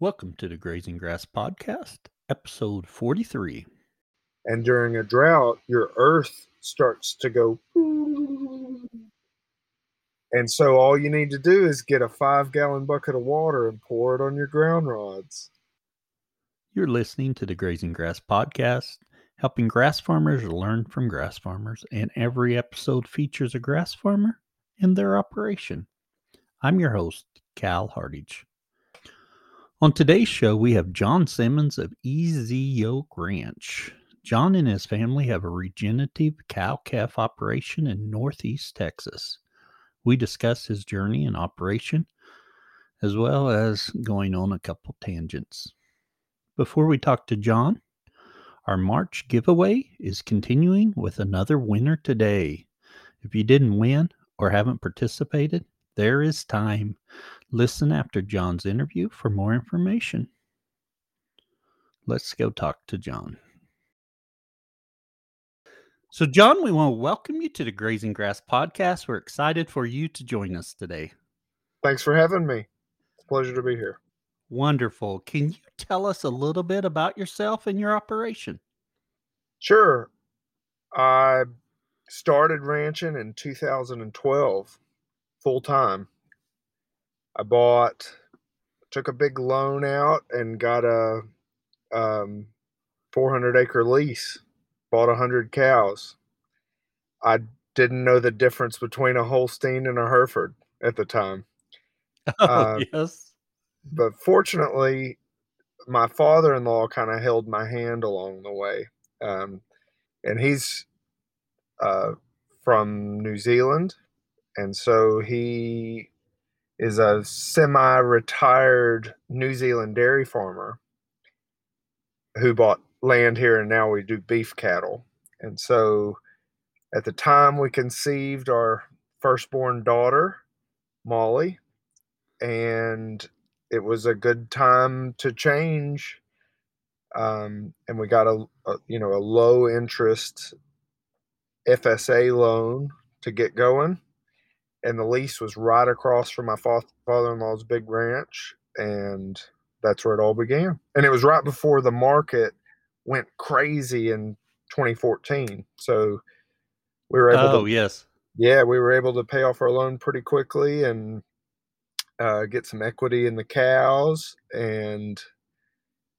Welcome to the Grazing Grass Podcast, episode 43. And during a drought, your earth starts to go. And so all you need to do is get a five gallon bucket of water and pour it on your ground rods. You're listening to the Grazing Grass Podcast, helping grass farmers learn from grass farmers, and every episode features a grass farmer and their operation. I'm your host, Cal Hardage. On today's show, we have John Simmons of EZ Yoke Ranch. John and his family have a regenerative cow calf operation in northeast Texas. We discuss his journey and operation, as well as going on a couple tangents. Before we talk to John, our March giveaway is continuing with another winner today. If you didn't win or haven't participated, there is time. Listen after John's interview for more information. Let's go talk to John. So, John, we want to welcome you to the Grazing Grass podcast. We're excited for you to join us today. Thanks for having me. It's a pleasure to be here. Wonderful. Can you tell us a little bit about yourself and your operation? Sure. I started ranching in 2012 full time. I bought, took a big loan out and got a um, 400 acre lease. Bought 100 cows. I didn't know the difference between a Holstein and a Hereford at the time. Oh, uh, yes. But fortunately, my father in law kind of held my hand along the way. Um, and he's uh, from New Zealand and so he is a semi-retired New Zealand dairy farmer who bought land here and now we do beef cattle. And so at the time we conceived our firstborn daughter, Molly, and it was a good time to change. Um, and we got a, a you know a low interest FSA loan to get going and the lease was right across from my father-in-law's big ranch and that's where it all began. And it was right before the market went crazy in 2014 so we were able oh to, yes. Yeah we were able to pay off our loan pretty quickly and uh, get some equity in the cows and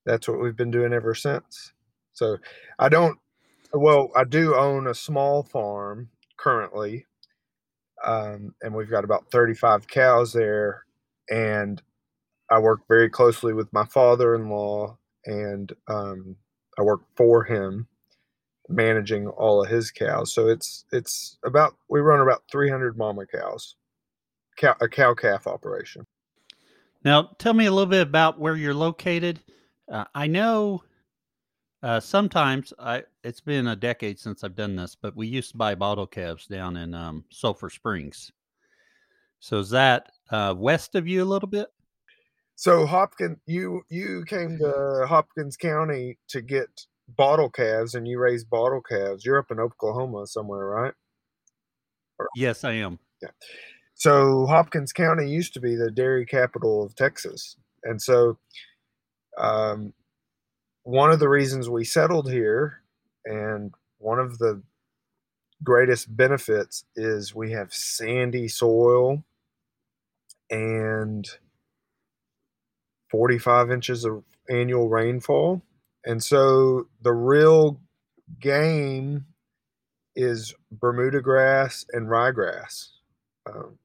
that's what we've been doing ever since. So i don't well i do own a small farm currently um, and we've got about 35 cows there. And I work very closely with my father-in-law, and um, I work for him, managing all of his cows. So it's it's about we run about 300 mama cows, cow, a cow calf operation. Now, tell me a little bit about where you're located. Uh, I know uh, sometimes I it's been a decade since I've done this, but we used to buy bottle calves down in um, Sulphur Springs. So is that uh, west of you a little bit? So Hopkins, you you came to Hopkins County to get bottle calves, and you raise bottle calves. You're up in Oklahoma somewhere, right? Or, yes, I am. Yeah. So Hopkins County used to be the dairy capital of Texas, and so um, one of the reasons we settled here and one of the greatest benefits is we have sandy soil and 45 inches of annual rainfall. And so the real game is Bermuda grass and ryegrass. Um,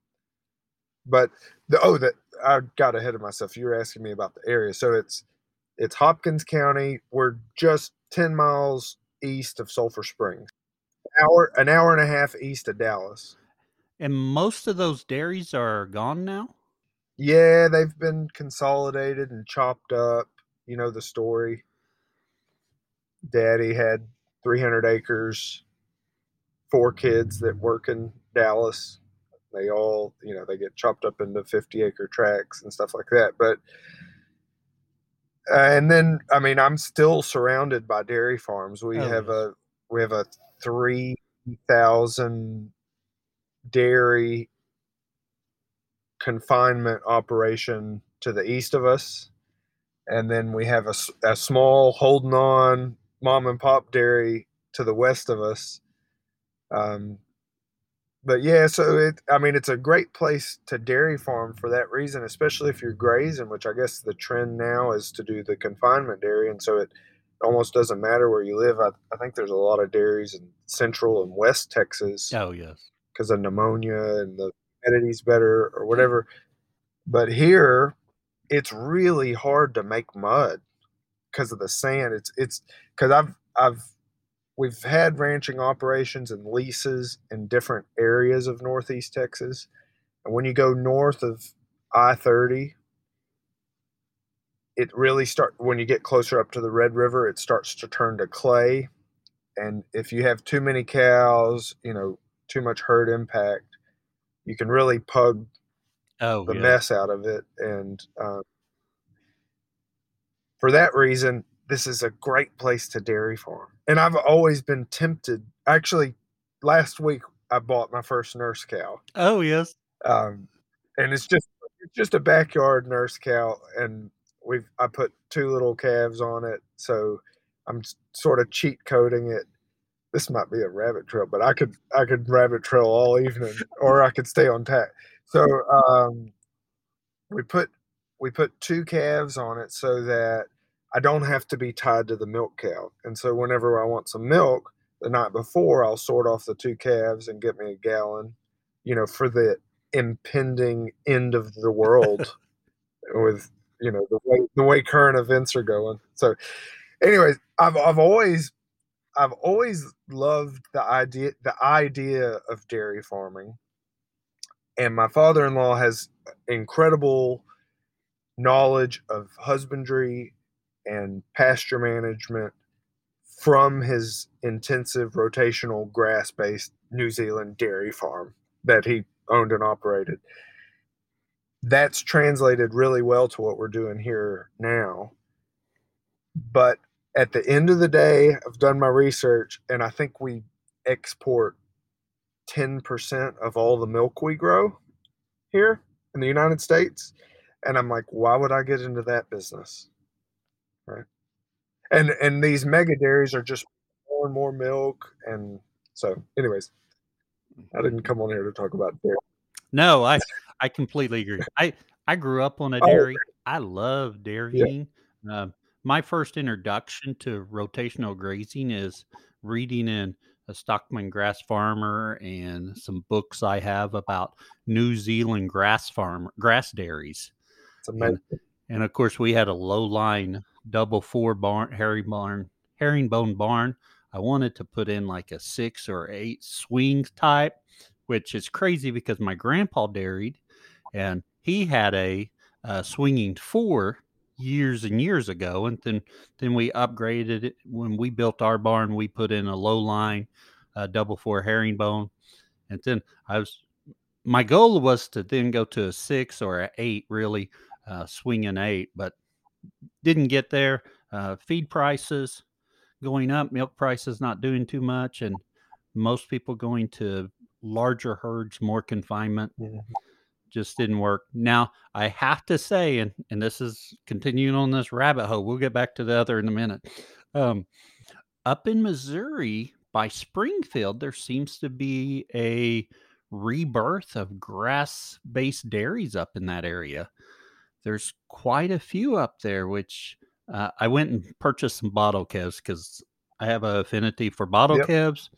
but the oh that I got ahead of myself. You were asking me about the area. So it's it's Hopkins County. We're just 10 miles east of Sulphur Springs. Hour an hour and a half east of Dallas. And most of those dairies are gone now? Yeah, they've been consolidated and chopped up. You know the story. Daddy had 300 acres, four kids that work in Dallas. They all, you know, they get chopped up into 50 acre tracts and stuff like that. But uh, and then I mean I'm still surrounded by dairy farms. We oh, have a we have a three thousand dairy confinement operation to the east of us, and then we have a small holding on mom and pop dairy to the west of us. Um, but yeah, so it I mean it's a great place to dairy farm for that reason, especially if you're grazing, which I guess the trend now is to do the confinement dairy, and so it almost doesn't matter where you live. I, I think there's a lot of dairies in central and west Texas Oh yes. because of pneumonia and the humidity's better or whatever. But here, it's really hard to make mud because of the sand. It's it's because I've I've we've had ranching operations and leases in different areas of northeast Texas, and when you go north of I thirty, it really start when you get closer up to the Red River, it starts to turn to clay, and if you have too many cows, you know, too much herd impact, you can really pug Oh the yes. mess out of it. And um, for that reason, this is a great place to dairy farm. And I've always been tempted. Actually, last week I bought my first nurse cow, Oh yes. um, and it's just it's just a backyard nurse cow, and we've I put two little calves on it, so I'm sort of cheat coding it. This might be a rabbit trail, but I could I could rabbit trail all evening, or I could stay on tack. So um, we put we put two calves on it so that I don't have to be tied to the milk cow. And so whenever I want some milk the night before, I'll sort off the two calves and get me a gallon, you know, for the impending end of the world with you know the way the way current events are going. So anyways, I've I've always I've always loved the idea the idea of dairy farming. And my father-in-law has incredible knowledge of husbandry and pasture management from his intensive rotational grass based New Zealand dairy farm that he owned and operated. That's translated really well to what we're doing here now. But at the end of the day, I've done my research and I think we export 10% of all the milk we grow here in the United States. And I'm like, why would I get into that business? Right. And and these mega dairies are just more and more milk. And so, anyways, I didn't come on here to talk about dairy. No, I I completely agree. I I grew up on a Oh, dairy. I love dairying. Um, my first introduction to rotational grazing is reading in a Stockman Grass Farmer and some books I have about New Zealand grass farm grass dairies. Amazing. And of course, we had a low line double four barn, herring barn, herringbone barn. I wanted to put in like a six or eight swing type, which is crazy because my grandpa dairied and he had a, uh swinging four years and years ago. And then, then we upgraded it. When we built our barn, we put in a low line uh, double four herringbone. And then I was, my goal was to then go to a six or a eight, really uh, swinging eight, but didn't get there. Uh, feed prices going up, milk prices not doing too much, and most people going to larger herds, more confinement Mhm. just didn't work. Now, I have to say, and, and this is continuing on this rabbit hole, we'll get back to the other in a minute. Um, up in Missouri by Springfield, there seems to be a rebirth of grass based dairies up in that area. There's quite a few up there, which uh, I went and purchased some bottle calves because I have an affinity for bottle Yep. calves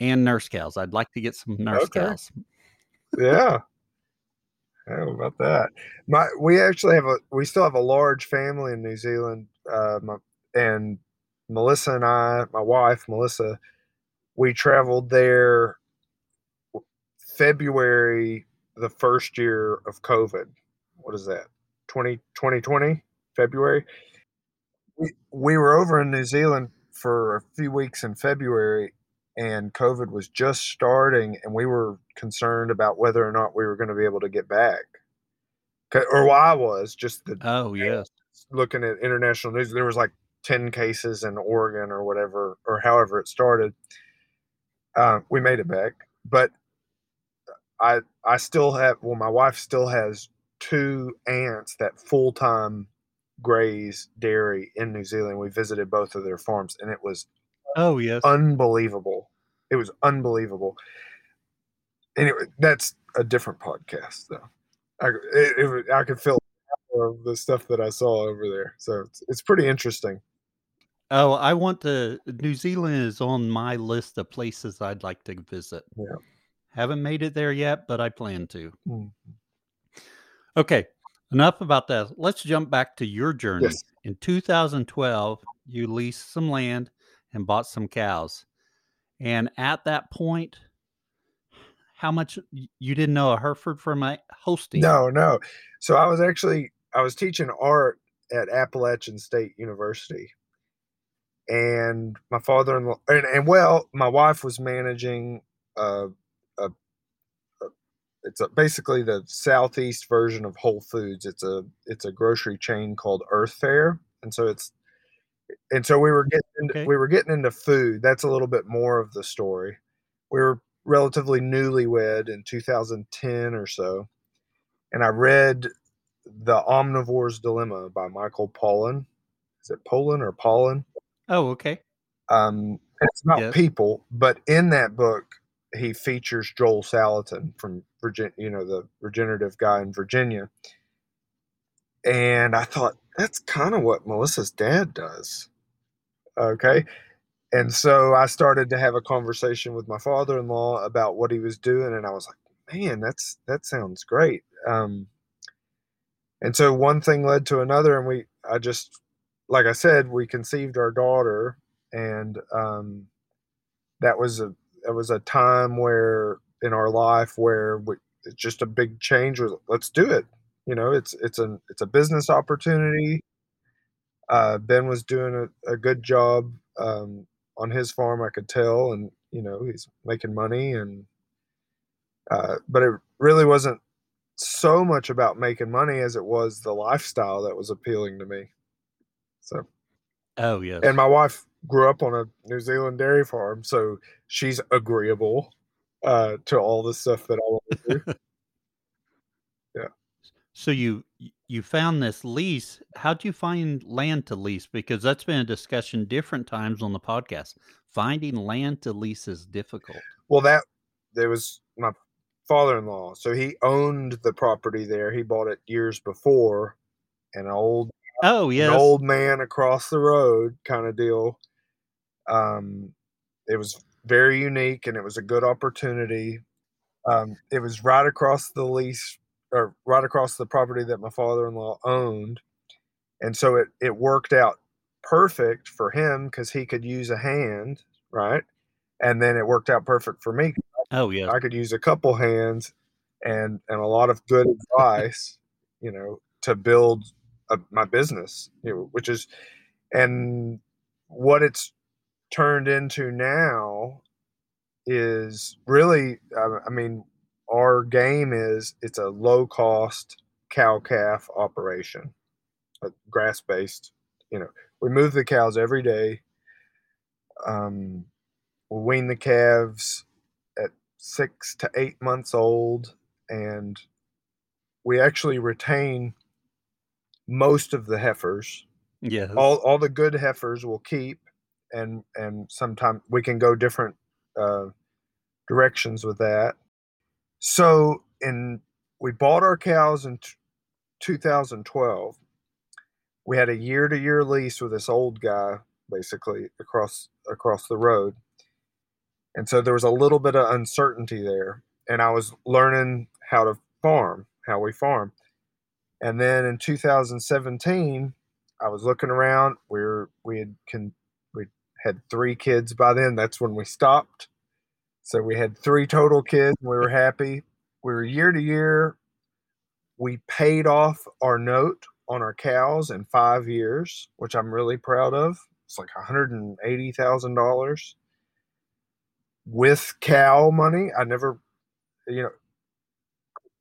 and nurse cows. I'd like to get some nurse Okay. cows. Yeah. How about that? My we actually have a we still have a large family in New Zealand. Uh, my, and Melissa and I, my wife Melissa, we traveled there February the first year of COVID. What is that? 20, 2020? February. We, we were over in New Zealand for a few weeks in February and COVID was just starting and we were concerned about whether or not we were going to be able to get back. Or well, I was just the Oh, yes. looking at international news, there was like 10 cases in Oregon or whatever, or however it started. Uh, we made it back, but I I still have well, my wife still has two aunts that full time graze Dairy in New Zealand. We visited both of their farms, and it was Oh yes. unbelievable. It was unbelievable. Anyway, that's a different podcast, though. I it, it, I could feel the stuff that I saw over there, so it's, it's pretty interesting. oh, I want to. New Zealand is on my list of places I'd like to visit. Yeah. Haven't made it there yet, but I plan to. Mm. Okay, enough about that. Let's jump back to your journey. Yes. In 2012, you leased some land and bought some cows. And at that point, how much you didn't know a Hereford from a Holstein? No, no. So I was actually I was teaching art at Appalachian State University, and my father-in-law and, and well, my wife was managing a it's a, basically the southeast version of Whole Foods. It's a it's a grocery chain called Earth Fare, and so it's and so we were getting into, Okay. we were getting into food. That's a little bit more of the story. We were relatively newlywed in 2010 or so, and I read The Omnivore's Dilemma by Michael Pollan. Is it Pollan or Pollan? Oh, okay. Um, it's about Yes. people, but in that book, he features Joel Salatin from Virginia, you know, the regenerative guy in Virginia. And I thought that's kind of what Melissa's dad does. Okay. And so I started to have a conversation with my father-in-law about what he was doing, and I was like, "Man, that's that sounds great." Um, and so one thing led to another, and we, I just, like I said, we conceived our daughter, and um, that was a that was a time where in our life where we, it's just a big change was let's do it. You know, it's it's a it's a business opportunity. Uh, ben was doing a, a good job um, on his farm, I could tell, and you know he's making money, and uh, but it really wasn't so much about making money as it was the lifestyle that was appealing to me. So, Oh, yeah and my wife grew up on a New Zealand dairy farm, so she's agreeable uh, to all the stuff that I want to do. Yeah. So you you found this lease. How'd you find land to lease? Because that's been a discussion different times on the podcast. Finding land to lease is difficult. Well, that there was my father-in-law, so he owned the property there. He bought it years before, an old Oh yes. an old man across the road kind of deal. Um, it was very unique and it was a good opportunity. Um, it was right across the lease or right across the property that my father-in-law owned, and so it it worked out perfect for him because he could use a hand, right? And then it worked out perfect for me. oh yeah. I could use a couple hands and and a lot of good advice, you know, to build a, my business, you know, which is and what it's turned into now is really I, I mean our game is it's a low cost cow calf operation a grass based you know we move the cows every day um, we wean the calves at six to eight months old and we actually retain most of the heifers Yes. all all the good heifers will keep and and sometimes we can go different uh, directions with that. So in we bought our cows in t- 2012 we had a year to year lease with this old guy basically across across the road. And so there was a little bit of uncertainty there and i was learning how to farm how we farm. And then in 2017 I was looking around. We were we had we had three kids by then. That's when we stopped. So we had three total kids. We were happy. We were year to year. We paid off our note on our cows in five years, which I'm really proud of. It's like $180,000 with cow money. I never, you know,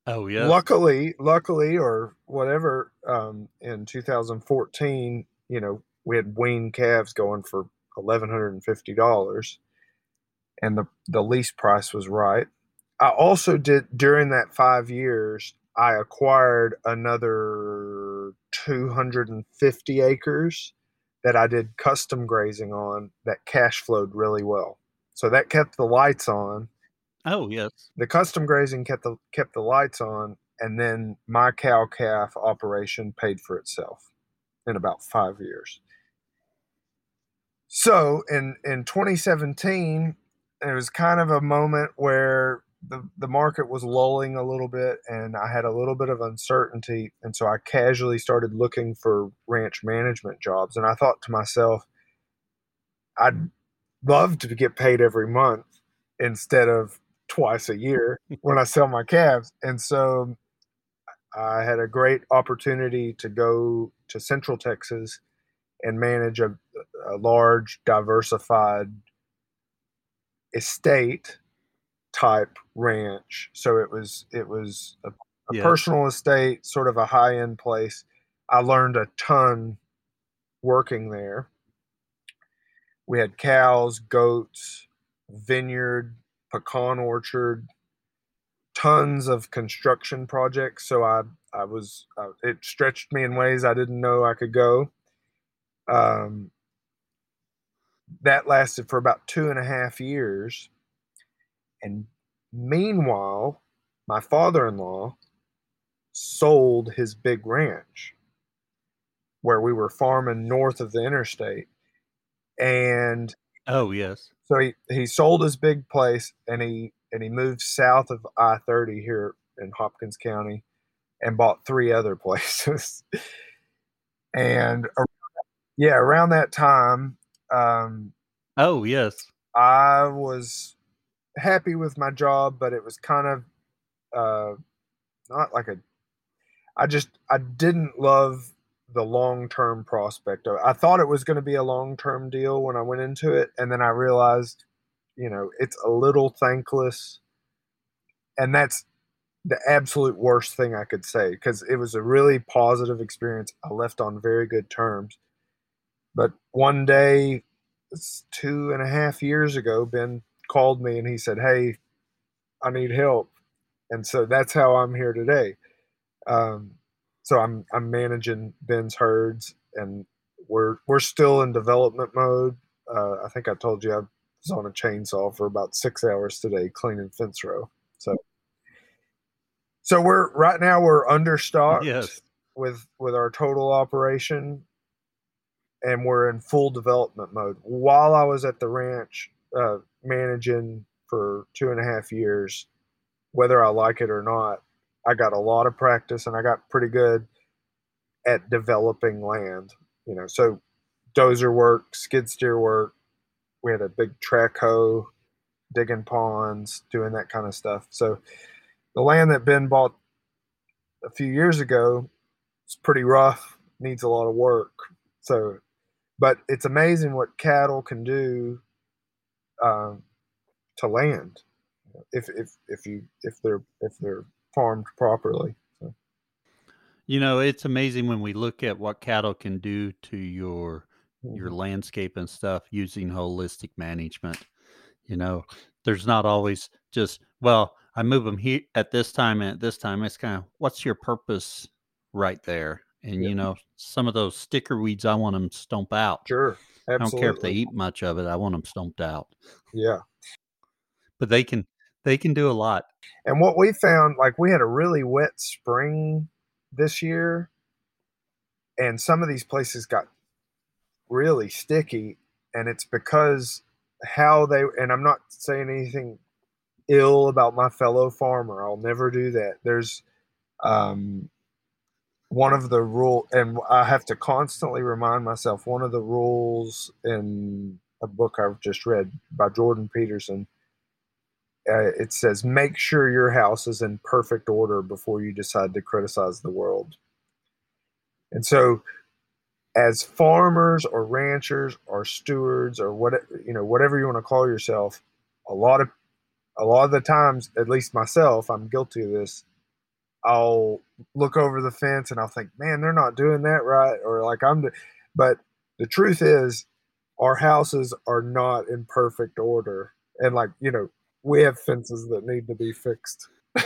oh yes. luckily luckily or whatever um in 2014 you know we had weaned calves going for $1150 and the the lease price was right i also did during that five years i acquired another 250 acres that I did custom grazing on that cash flowed really well. So that kept the lights on. Oh yes. The custom grazing kept the kept the lights on, and then my cow calf operation paid for itself in about five years. So in in 2017, it was kind of a moment where the, the market was lulling a little bit and I had a little bit of uncertainty. And so I casually started looking for ranch management jobs. And I thought to myself, I'd love to get paid every month instead of twice a year when I sell my calves. And so I had a great opportunity to go to Central Texas and manage a, a large, diversified estate type ranch. So it was it was a, a yeah. personal estate, sort of a high end place. I learned a ton working there. We had cows, goats, vineyard, pecan orchard, tons of construction projects. So I I was uh, it stretched me in ways I didn't know I could go. Um, that lasted for about two and a half years. And meanwhile, my father in law sold his big ranch where we were farming north of the interstate. And oh, yes. So he, he sold his big place and he and he moved south of I 30 here in Hopkins County and bought three other places. and yeah, around that time, um, oh yes, I was happy with my job, but it was kind of uh, not like a. I just I didn't love the long term prospect of it. I thought it was going to be a long term deal when I went into it, and then I realized, you know, it's a little thankless, and that's the absolute worst thing I could say because it was a really positive experience. I left on very good terms, but one day, two and a half years ago, Ben called me and he said, "Hey, I need help," and so that's how I'm here today. Um, so I'm I'm managing Ben's herds, and we're we're still in development mode. Uh, I think I told you I was on a chainsaw for about six hours today cleaning fence row. So so we're right now we're understocked yes. with with our total operation and we're in full development mode. While I was at the ranch uh, managing for two and a half years, whether I like it or not, I got a lot of practice and I got pretty good at developing land. You know, so dozer work, skid steer work. We had a big track hoe, digging ponds, doing that kind of stuff. So the land that Ben bought a few years ago is pretty rough, needs a lot of work. So but it's amazing what cattle can do um, to land if if if you if they're if they're farmed properly. So. You know, it's amazing when we look at what cattle can do to your mm-hmm. your landscape and stuff using holistic management. You know, there's not always just well, I move them here at this time and at this time. It's kind of what's your purpose right there, and you know, some of those sticker weeds, I want them stomp out. Sure. Absolutely. I don't care if they eat much of it. I want them stomped out. Yeah. But they can they can do a lot. And what we found, like we had a really wet spring this year, and some of these places got really sticky, and it's because how they and I'm not saying anything ill about my fellow farmer. I'll never do that. There's um one of the rule and i have to constantly remind myself one of the rules in a book i've just read by jordan peterson uh, it says make sure your house is in perfect order before you decide to criticize the world. And so as farmers or ranchers or stewards or what you know whatever you want to call yourself a lot of a lot of the times at least myself i'm guilty of this I'll look over the fence and I'll think, man, they're not doing that right, or like I'm. but the truth is, our houses are not in perfect order, and like you know, we have fences that need to be fixed.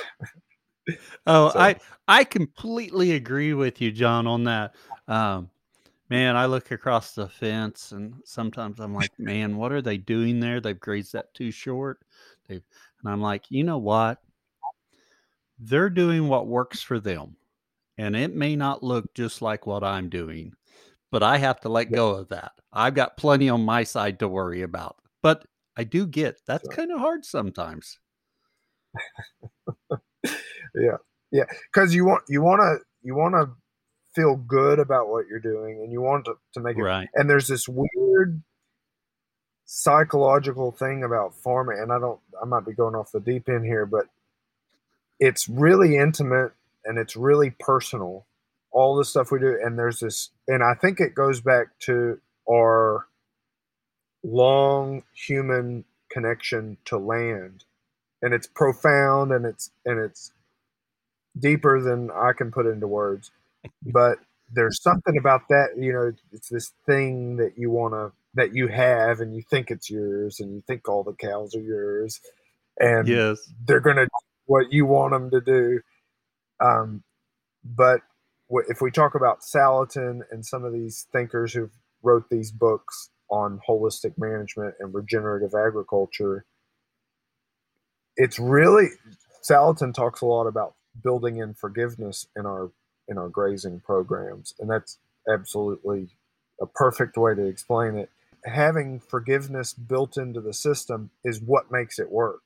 Oh, so. I I completely agree with you, John, on that. Um, man, I look across the fence and sometimes I'm like, man, what are they doing there? They've grazed that too short. They've, and I'm like, you know what? They're doing what works for them. And it may not look just like what I'm doing, but I have to let go of that. I've got plenty on my side to worry about. But I do get that's kind of hard sometimes. yeah. Yeah. Cause you want, you want to, you want to feel good about what you're doing and you want to, to make it right. And there's this weird psychological thing about farming. And I don't, I might be going off the deep end here, but it's really intimate and it's really personal. All the stuff we do. And there's this, and I think it goes back to our long human connection to land and it's profound and it's and it's deeper than I can put into words. But there's something about that, you know, it's this thing that you want to that you have and you think it's yours and you think all the cows are yours and yes. they're going to what you want them to do. Um, but if we talk about Salatin and some of these thinkers who wrote these books on holistic management and regenerative agriculture, it's really Salatin talks a lot about building in forgiveness in our in our grazing programs, and that's absolutely a perfect way to explain it. Having forgiveness built into the system is what makes it work.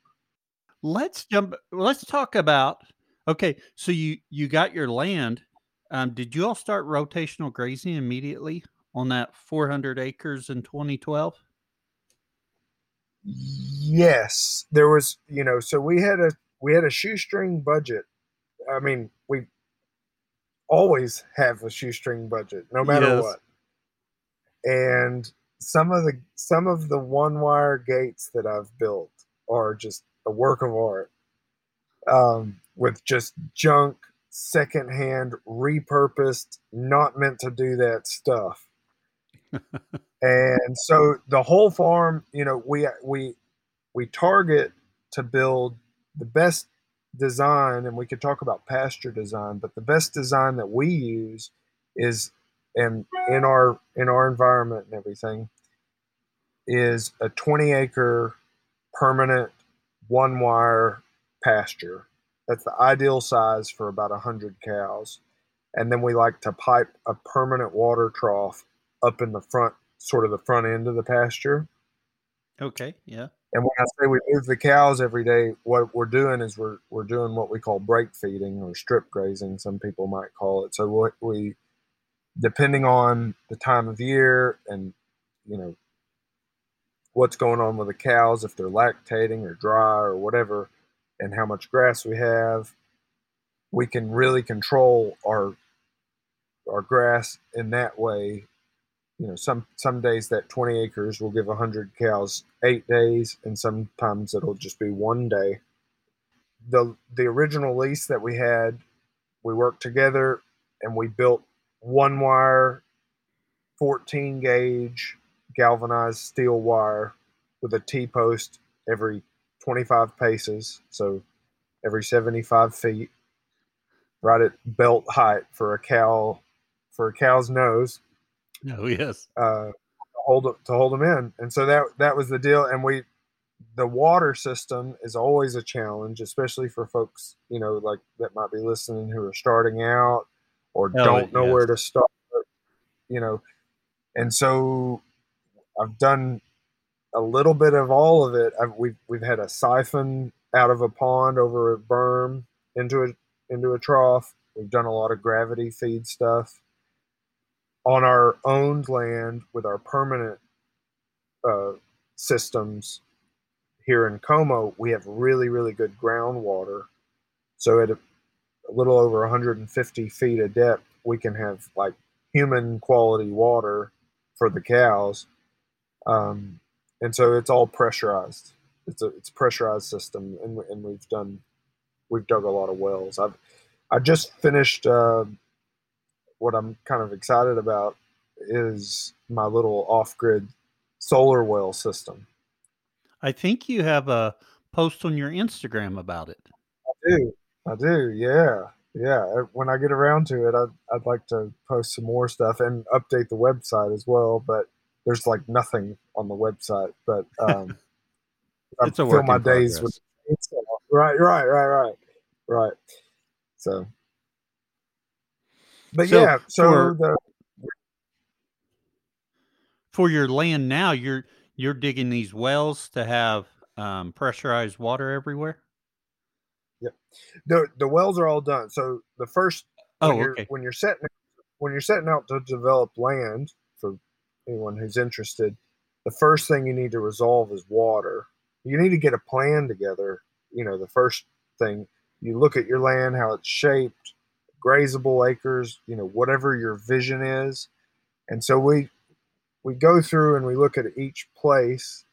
Let's jump. Let's talk about. Okay, so you you got your land. Um, did you all start rotational grazing immediately on that 400 acres in 2012? Yes, there was. You know, so we had a we had a shoestring budget. I mean, we always have a shoestring budget, no matter yes. what. And some of the some of the one wire gates that I've built are just a work of art. Um, with just junk, secondhand, repurposed, not meant to do that stuff. and so the whole farm, you know, we we we target to build the best design, and we could talk about pasture design, but the best design that we use is and in our in our environment and everything is a 20 acre permanent one wire pasture. That's the ideal size for about 100 cows. And then we like to pipe a permanent water trough up in the front, sort of the front end of the pasture. Okay, yeah. And when I say we move the cows every day, what we're doing is we're we're doing what we call break feeding or strip grazing. Some people might call it. So what we, depending on the time of year and you know what's going on with the cows, if they're lactating or dry or whatever, and how much grass we have, we can really control our our grass in that way. You know some some days that 20 acres will give 100 cows eight days and sometimes it'll just be one day. The the original lease that we had we worked together and we built one wire 14 gauge galvanized steel wire with a t-post every 25 paces so every 75 feet right at belt height for a cow for a cow's nose Oh yes. Uh, to hold to hold them in, and so that that was the deal. And we, the water system is always a challenge, especially for folks you know like that might be listening who are starting out or oh, don't know yes. where to start. You know, and so I've done a little bit of all of it. I've, we've we've had a siphon out of a pond over a berm into a into a trough. We've done a lot of gravity feed stuff on our owned land with our permanent uh, systems here in Como, we have really, really good groundwater. So at a, a little over 150 feet of depth, we can have like human quality water for the cows. Um, and so it's all pressurized. It's a it's a pressurized system, and, and we've done we've dug a lot of wells. I've I just finished uh, what I'm kind of excited about is my little off grid solar well system. I think you have a post on your Instagram about it. I do. I do, yeah, yeah. Uh, when I get around to it, I'd, I'd like to post some more stuff and update the website as well. But there's like nothing on the website. But um, I fill my days progress. with right, right, right, right, right. So, but So, yeah, so for- the For your land now, you're you're digging these wells to have um, pressurized water everywhere. Yeah, the the wells are all done. So the first when Oh, you're okay. when you're setting when you're setting out to develop land anyone who's interested, the first thing you need to resolve is water. You need to get a plan together. You know, the first thing you look at your land, how it's shaped, grazable acres, you know, whatever your vision is. And so we we go through and we look at each place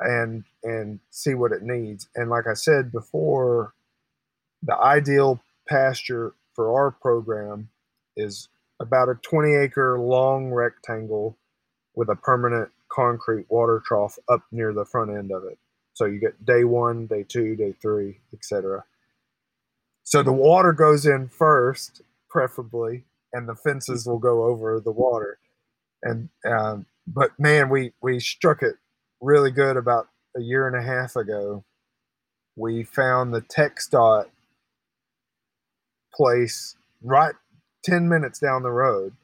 and and see what it needs. And like I said before, the ideal pasture for our program is about a 20 acre long rectangle with a permanent concrete water trough up near the front end of it. So you get day one, day two, day three, etc. So the water goes in first, preferably, and the fences will go over the water. And um, but man, we we struck it really good about a year and a half ago. We found the TxDOT place right 10 minutes down the road.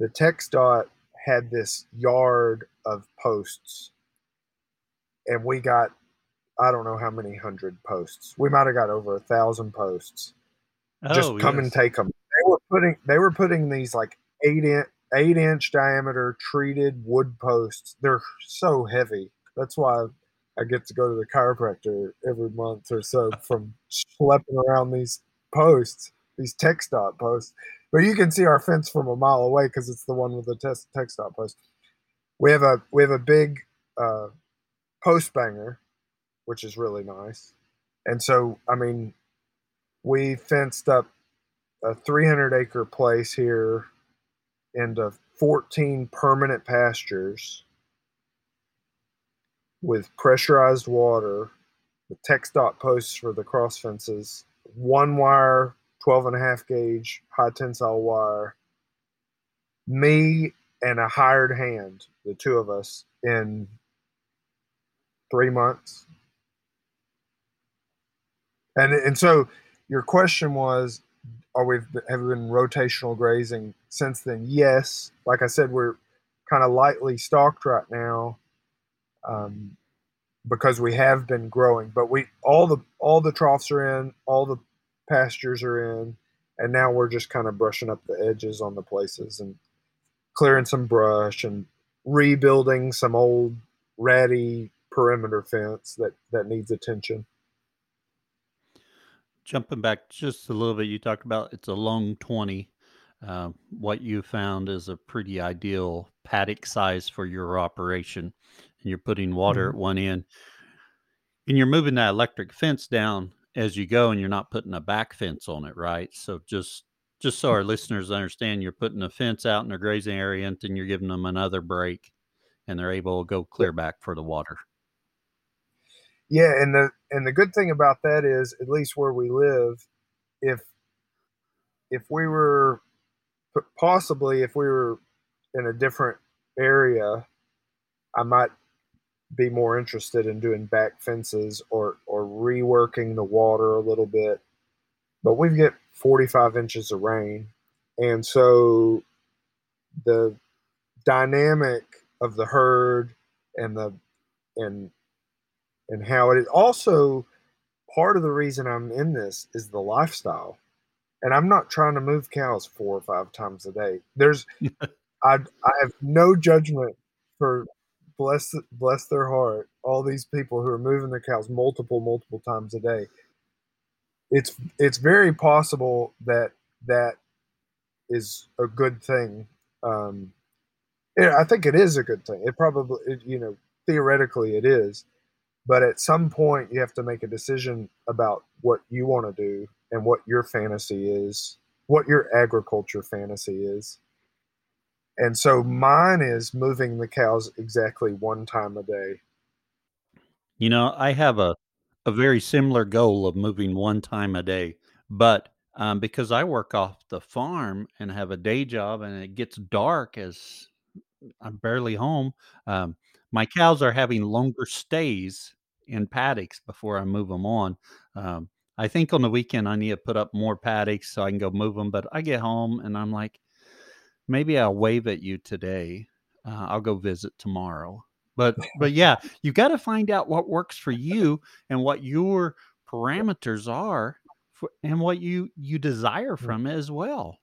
The TxDOT had this yard of posts, and we got I don't know how many hundred posts. We might have got over a thousand posts. Just oh, come and take them. They were putting they were putting these like eight inch eight inch diameter treated wood posts. They're so heavy. That's why I get to go to the chiropractor every month or so from schlepping around these posts, these TxDOT posts. But you can see our fence from a mile away because it's the one with the text TxDOT post. We have a we have a big uh, post banger, which is really nice. And so, I mean, we fenced up a 300 acre place here into 14 permanent pastures with pressurized water, the TxDOT posts for the cross fences, one wire, 12 and a half gauge high tensile wire, me and a hired hand, the two of us, in three months. And and so your question was, are we have we been rotational grazing since then? Yes. Like I said, we're kind of lightly stocked right now um, because we have been growing. But we all the all the troughs are in, all the pastures are in, and now we're just kind of brushing up the edges on the places and clearing some brush and rebuilding some old ratty perimeter fence that that needs attention. Jumping back just a little bit, you talked about it's a long 20. Uh, what you found is a pretty ideal paddock size for your operation. And you're putting water Mhm. at one end. And you're moving that electric fence down as you go, and you're not putting a back fence on it, right? So just just so our listeners understand, you're putting a fence out in their grazing area, and then you're giving them another break, and they're able to go clear back for the water. Yeah, and the and the good thing about that is, at least where we live, if if we were possibly if we were in a different area, I might be more interested in doing back fences or or reworking the water a little bit. But we get 45 inches of rain, and so the dynamic of the herd and the and and how it is also part of the reason I'm in this is the lifestyle. And I'm not trying to move cows four or five times a day. There's I I have no judgment for bless bless their heart all these people who are moving their cows multiple multiple times a day. It's it's very possible that that is a good thing. Um, I think it is a good thing. It probably it, you know theoretically it is but at some point you have to make a decision about what you want to do and what your fantasy is what your agriculture fantasy is and so mine is moving the cows exactly one time a day You know, I have a a very similar goal of moving one time a day. But um, because I work off the farm and have a day job and it gets dark as I'm barely home, um, my cows are having longer stays in paddocks before I move them on. Um, I think on the weekend I need to put up more paddocks so I can go move them. But I get home and I'm like, maybe I'll wave at you today. Uh, I'll go visit tomorrow. But but yeah, you got to find out what works for you and what your parameters are, for, and what you you desire Mm. from it as well.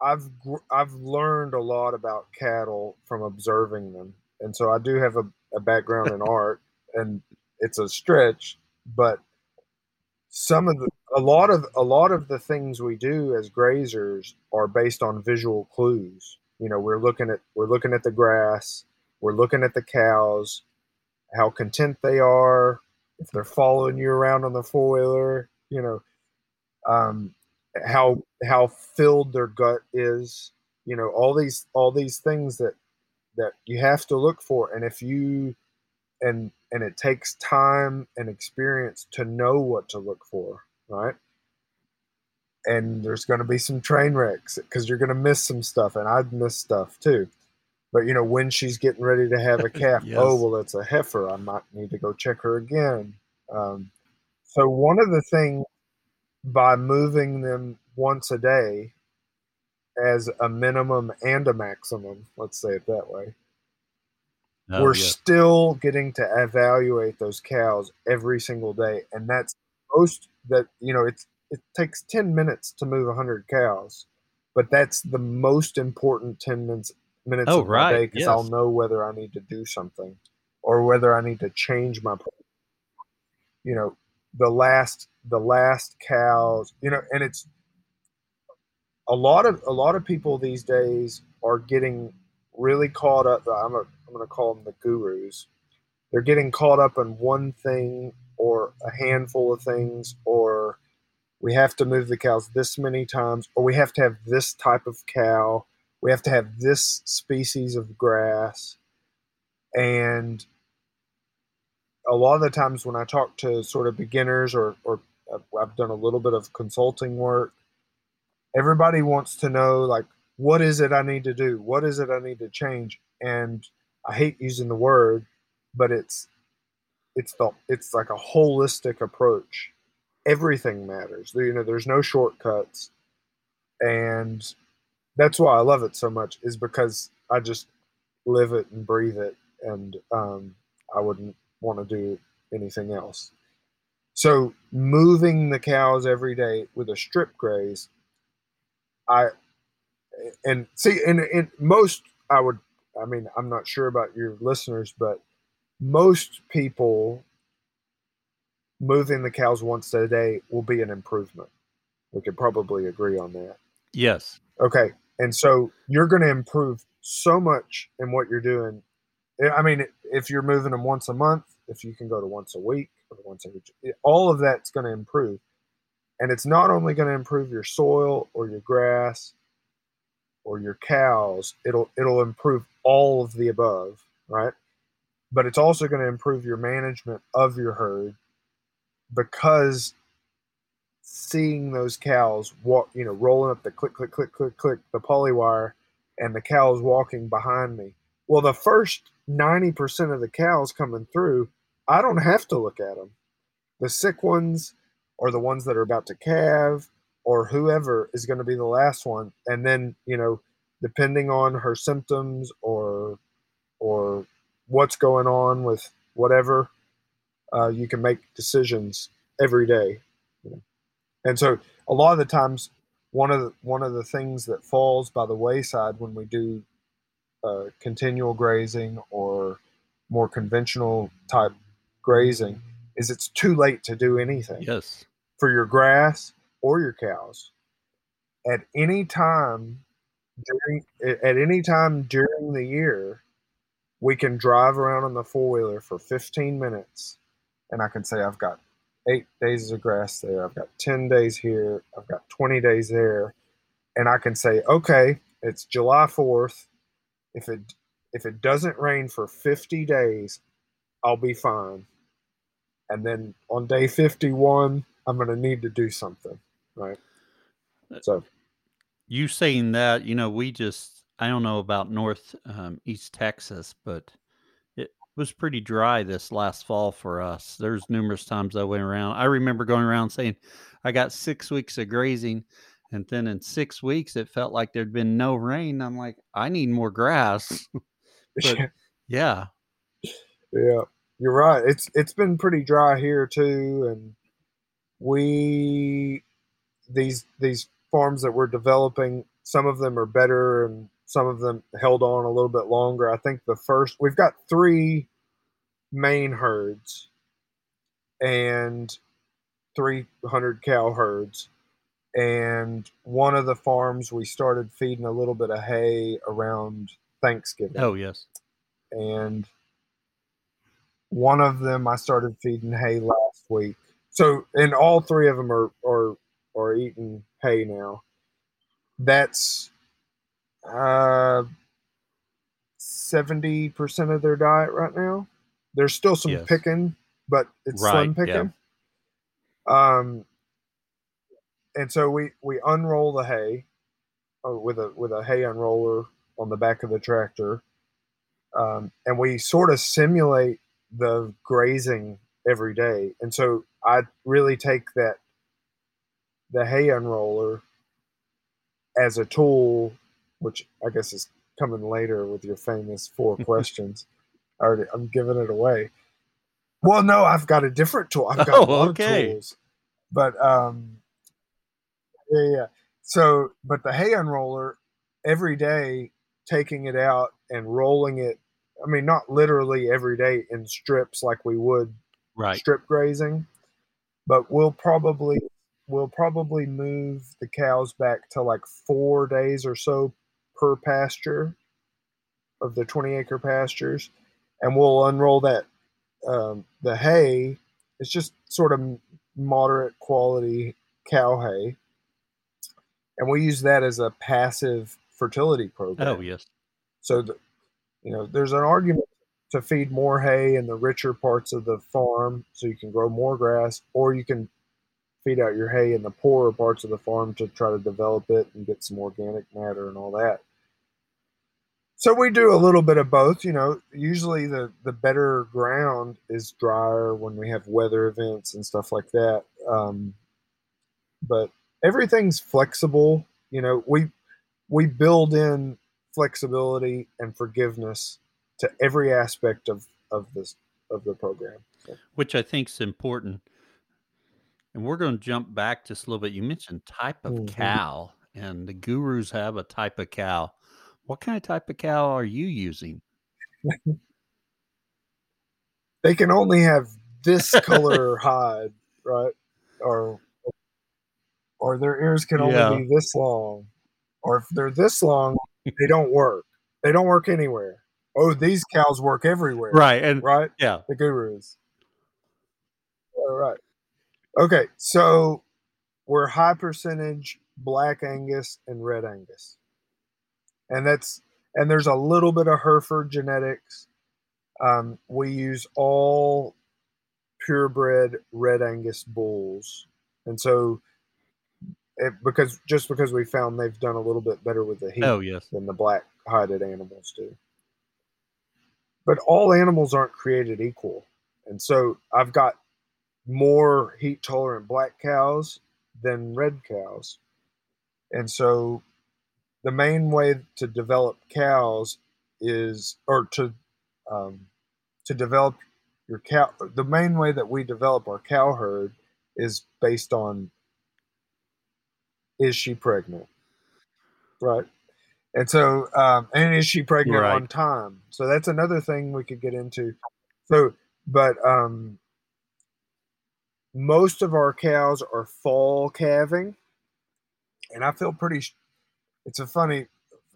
I've gr- I've learned a lot about cattle from observing them, and so I do have a, a background in art, and it's a stretch, but some of the a lot of a lot of the things we do as grazers are based on visual clues. You know, we're looking at we're looking at the grass, we're looking at the cows, how content they are, if they're following you around on the four wheeler, you know, um, how how filled their gut is, you know, all these all these things that that you have to look for, and if you and and it takes time and experience to know what to look for, right? And there's going to be some train wrecks because you're going to miss some stuff, and I'd miss stuff too. But you know, when she's getting ready to have a calf, Yes. oh well, it's a heifer. I might need to go check her again. Um, so one of the things by moving them once a day as a minimum and a maximum, let's say it that way, Oh, we're yeah. still getting to evaluate those cows every single day and that's most that you know it's it takes 10 minutes to move 100 cows but that's the most important 10 minutes minutes Oh, of my right, day because i'll know whether i need to do something or whether i need to change my plan. you know the last the last cows you know and it's a lot of a lot of people these days are getting really caught up i'm a, i'm going to call them the gurus. They're getting caught up in one thing or a handful of things or we have to move the cows this many times or we have to have this type of cow. We have to have this species of grass. And a lot of the times when i talk to sort of beginners or, or uh, i've done a little bit of consulting work everybody wants to know like what is it i need to do? What is it i need to change? And i hate using the word but it's it's the it's like a holistic approach. Everything matters. You know there's no shortcuts. And that's why i love it so much is because i just live it and breathe it and um, i wouldn't want to do anything else. So moving the cows every day with a strip graze I and see in in most I would I mean I'm not sure about your listeners, but most people moving the cows once a day will be an improvement. We could probably agree on that. Yes. Okay, and so you're going to improve so much in what you're doing. Eh, I mean, if you're moving them once a month, if you can go to once a week or once every, eh, all of that's going to improve. And it's not only going to improve your soil or your grass or your cows, it'll it'll improve all of the above, right? But it's also going to improve your management of your herd because seeing those cows walk, you know, rolling up the click click click click click the poly wire and the cows walking behind me. Well, the first 90% of the cows coming through, I don't have to look at them. The sick ones or the ones that are about to calve or whoever is going to be the last one and then you know depending on her symptoms or or what's going on with whatever uh, you can make decisions every day you know? and so a lot of the times one of the, one of the things that falls by the wayside when we do uh, continual grazing or more conventional type grazing is it's too late to do anything Yes. for your grass or your cows at any time during at any time during the year we can drive around on the four-wheeler for 15 minutes. And i can say i've got eight days of grass there. I've got 10 days here. I've got 20 days there. And i can say okay it's july 4th if it if it doesn't rain for 50 days i'll be fine. And then on day 51 i'm going to need to do something right Uh, so You saying that, you know, we just, I don't know about North um, East Texas, but it was pretty dry this last fall for us. There's numerous times I went around. I remember going around saying, I got six weeks of grazing. And then in six weeks, it felt like there'd been no rain. I'm like, I need more grass. But yeah. yeah you're right it's it's been pretty dry here too and we these these farms that we're developing some of them are better and some of them held on a little bit longer i think the first we've got three main herds and 300 cow herds and one of the farms we started feeding a little bit of hay around thanksgiving Oh, yes. and one of them I started feeding hay last week. So, and all three of them are are are eating hay now. That's uh seventy percent of their diet right now. There's still some Yes. picking, but it's Right, slim yeah. picking. Um, and so we we unroll the hay uh, with a with a hay unroller on the back of the tractor, um, and we sort of simulate the grazing every day. And so I really take that the hay unroller as a tool, which I guess is coming later with your famous four questions. I already, I'm giving it away. Well, no, I've got a different tool. I've got Oh, a lot okay. of tools, but um, yeah, yeah. So, but the hay unroller every day, taking it out and rolling it. I mean, not literally every day in strips like we would Right. strip grazing, but we'll probably we'll probably move the cows back to like four days or so per pasture of the 20 acre pastures and we'll unroll that um, the hay it's just sort of moderate quality cow hay and we use that as a passive fertility program Oh, yes. so, the, you know, there's an argument to feed more hay in the richer parts of the farm so you can grow more grass, or you can feed out your hay in the poorer parts of the farm to try to develop it and get some organic matter and all that. So we do a little bit of both. You know, usually the the better ground is drier when we have weather events and stuff like that. Um, but everything's flexible. You know, we we build in flexibility and forgiveness to every aspect of of this of the program. So, which I think is important. And we're going to jump back just a little bit. You mentioned type of Mhm. cow, and the gurus have a type of cow. What kind of type of cow are you using? they can only have this color hide, right? Or or their ears can only Yeah. be this long. Or if they're this long, they don't work. They don't work anywhere. Oh, these cows work everywhere. Right. And Right? yeah, the gurus. All right. Okay, so we're high percentage black Angus and red Angus, and that's and there's a little bit of Hereford genetics. Um, we use all purebred red Angus bulls, and so it, because just because we found they've done a little bit better with the heat oh, yes. than the black hided animals do. But all animals aren't created equal. And so I've got more heat tolerant black cows than red cows. And so the main way to develop cows is, or to, um, to develop your cow, the main way that we develop our cow herd is based on is she pregnant? Right. And so, um, and is she pregnant Right. on time? So that's another thing we could get into. So, but um, most of our cows are fall calving, and I feel pretty. It's a funny.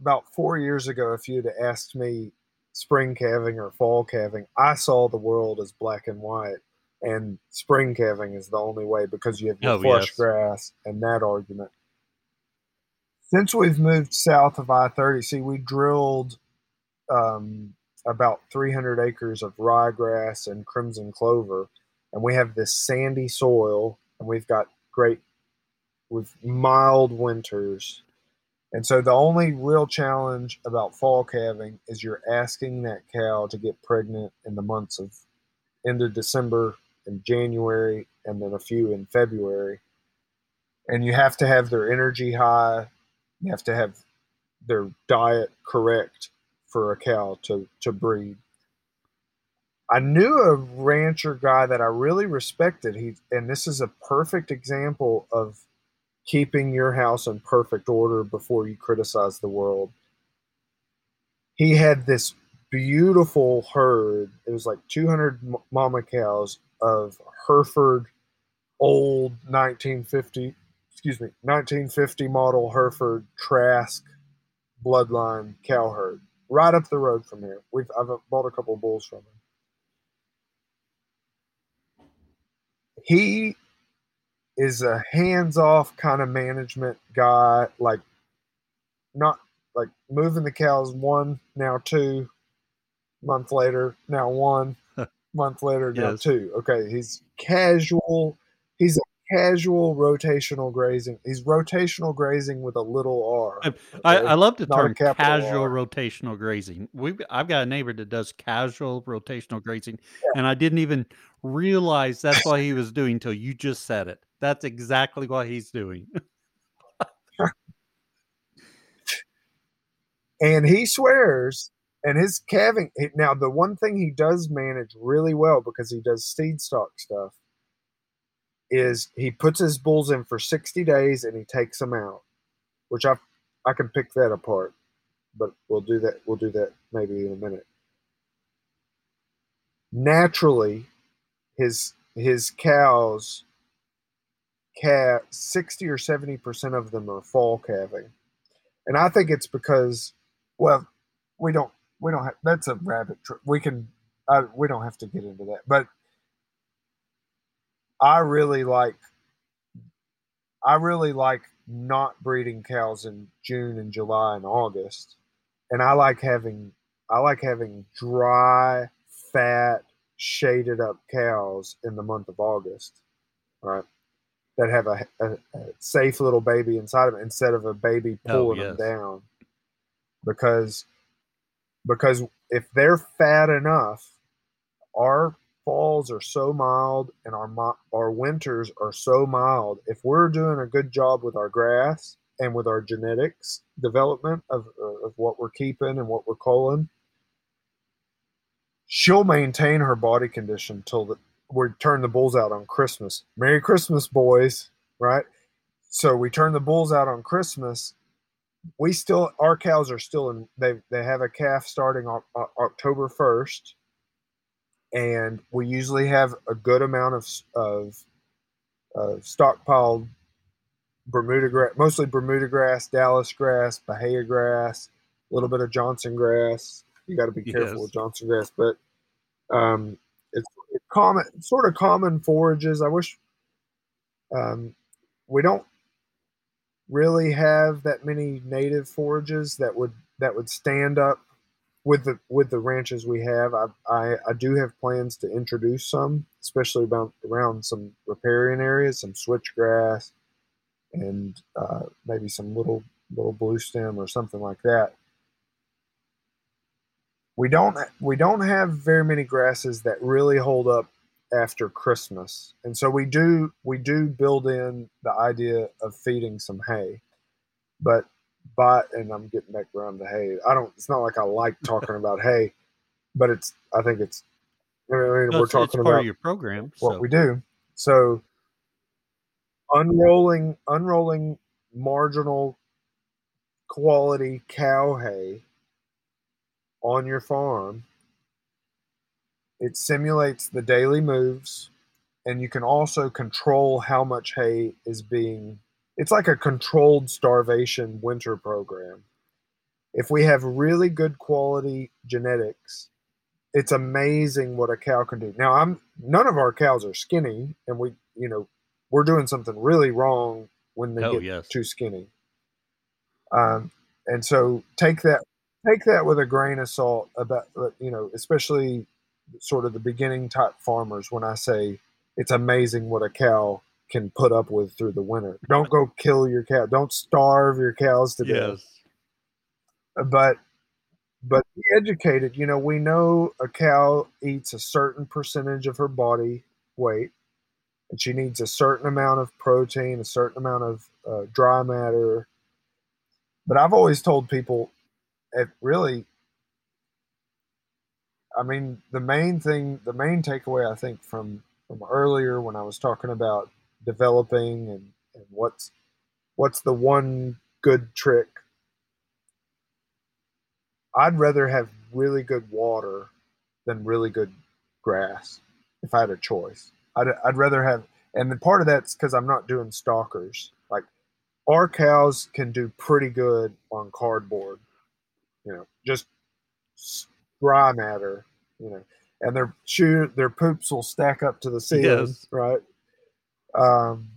About four years ago, if you'd asked me spring calving or fall calving, I saw the world as black and white, and spring calving is the only way because you have your Oh, flush yes. grass and that argument since we've moved south of I 30, see, we drilled um, about 300 acres of ryegrass and crimson clover. and we have this sandy soil, and we've got great, with mild winters. And so the only real challenge about fall calving is you're asking that cow to get pregnant in the months of end of December and January, and then a few in February. And you have to have their energy high. You have to have their diet correct for a cow to, to breed. I knew a rancher guy that I really respected. He and this is a perfect example of keeping your house in perfect order before you criticize the world. He had this beautiful herd. It was like 200 mama cows of Hereford old 1950 excuse me 1950 model Hereford Trask bloodline cow herd right up the road from here. We've I've bought a couple bulls from him. He is a hands-off kind of management guy, like not like moving the cows one now two month later now one month later now Yes. two. Okay, he's casual. He's a casual rotational grazing. He's rotational grazing with a little R. I, okay? I love the Not term casual R. rotational grazing. We I've got a neighbor that does casual rotational grazing, Yeah. and I didn't even realize that's what he was doing till you just said it. That's exactly what he's doing. and he swears and his calving now the one thing he does manage really well because he does seed stock stuff is he puts his bulls in for 60 days and he takes them out which i i can pick that apart but we'll do that we'll do that maybe in a minute. Naturally his his cows calf 60 or 70 percent of them are fall calving. And i think it's because well we don't we don't have that's a rabbit trip we can uh, we don't have to get into that but i really like i really like not breeding cows in june and july and august. And i like having i like having dry fat shaded up cows in the month of august right? That have a, a, a safe little baby inside of it instead of a baby Oh, pulling yes. them down. Because because if they're fat enough, our falls are so mild and our our winters are so mild. If we're doing a good job with our grass and with our genetics development of uh, of what we're keeping and what we're culling, she'll maintain her body condition till the, we turn the bulls out on Christmas. Merry Christmas, boys! Right. So we turn the bulls out on Christmas we still our cows are still in they they have a calf starting October 1st and we usually have a good amount of of, of stockpiled Bermuda grass mostly Bermuda grass, Dallas grass, Bahia grass, a little bit of Johnson grass. You got to be careful Yes. with Johnson grass, but um, it's it's common sort of common forages. I wish um, we don't really have that many native forages that would that would stand up with the with the ranches we have. I I, I do have plans to introduce some, especially about around some riparian areas, some switchgrass, and uh, maybe some little little blue stem or something like that. We don't we don't have very many grasses that really hold up after Christmas, and so we do we do build in the idea of feeding some hay, but but and I'm getting back around to hay. I don't. It's not like I like talking about hay, but it's. I think it's. I mean, we're talking about your program. what so- we do. So unrolling unrolling marginal quality cow hay on your farm it simulates the daily moves and you can also control how much hay is being it's like a controlled starvation winter program. If we have really good quality genetics it's amazing what a cow can do. Now i'm none of our cows are skinny and we you know we're doing something really wrong when they Oh, get yes. too skinny. Um, and so take that take that with a grain of salt about you know especially sort of the beginning type farmers when i say it's amazing what a cow can put up with through the winter. Don't go kill your cow. Don't starve your cows to death. Yes. But but be educated. You know, we know a cow eats a certain percentage of her body weight, and she needs a certain amount of protein, a certain amount of uh, dry matter. But I've always told people, it really, I mean, the main thing, the main takeaway I think from from earlier when I was talking about developing and, and what's what's the one good trick I'd rather have really good water than really good grass if I had a choice. I'd, I'd rather have, and then part of that's because I'm not doing stockers. Like our cows can do pretty good on cardboard, you know, just dry matter, you know, and their shoe, their poops will stack up to the ceiling, Yes. right? Um,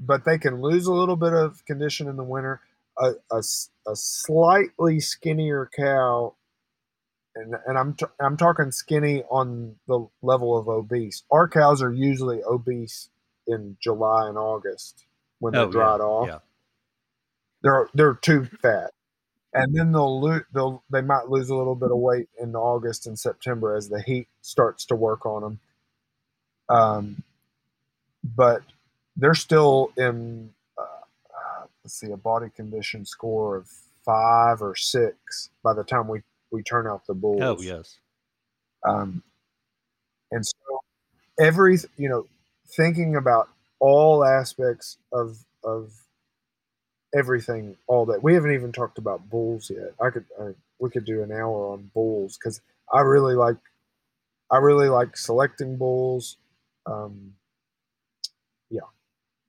but they can lose a little bit of condition in the winter. A slightly skinnier cow, and and I'm t- I'm talking skinny on the level of obese. Our cows are usually obese in July and August when they're Oh, dried yeah, off. yeah. They're they're too fat, and then they'll lose they'll they might lose a little bit of weight in August and September as the heat starts to work on them. Um, but they're still in uh, uh, let's see a body condition score of five or six by the time we we turn out the bulls. Oh, yes. Um, and so every you know thinking about all aspects of of everything all that we haven't even talked about bulls yet i could I, we could do an hour on bulls because i really like i really like selecting bulls um,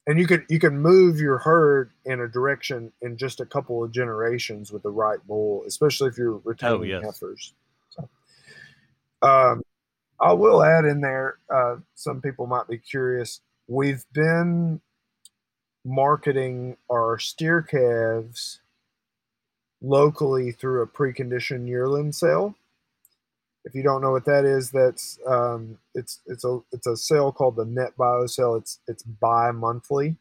and you can you can move your herd in a direction in just a couple of generations with the right bull especially if you're retaining yes. heifers so um, I will add in there, uh, some people might be curious. We've been marketing our steer calves locally through a preconditioned yearling sale. If you don't know what that is, that's um, it's it's a it's a sale called the Net Bio sale. It's it's bi-monthly,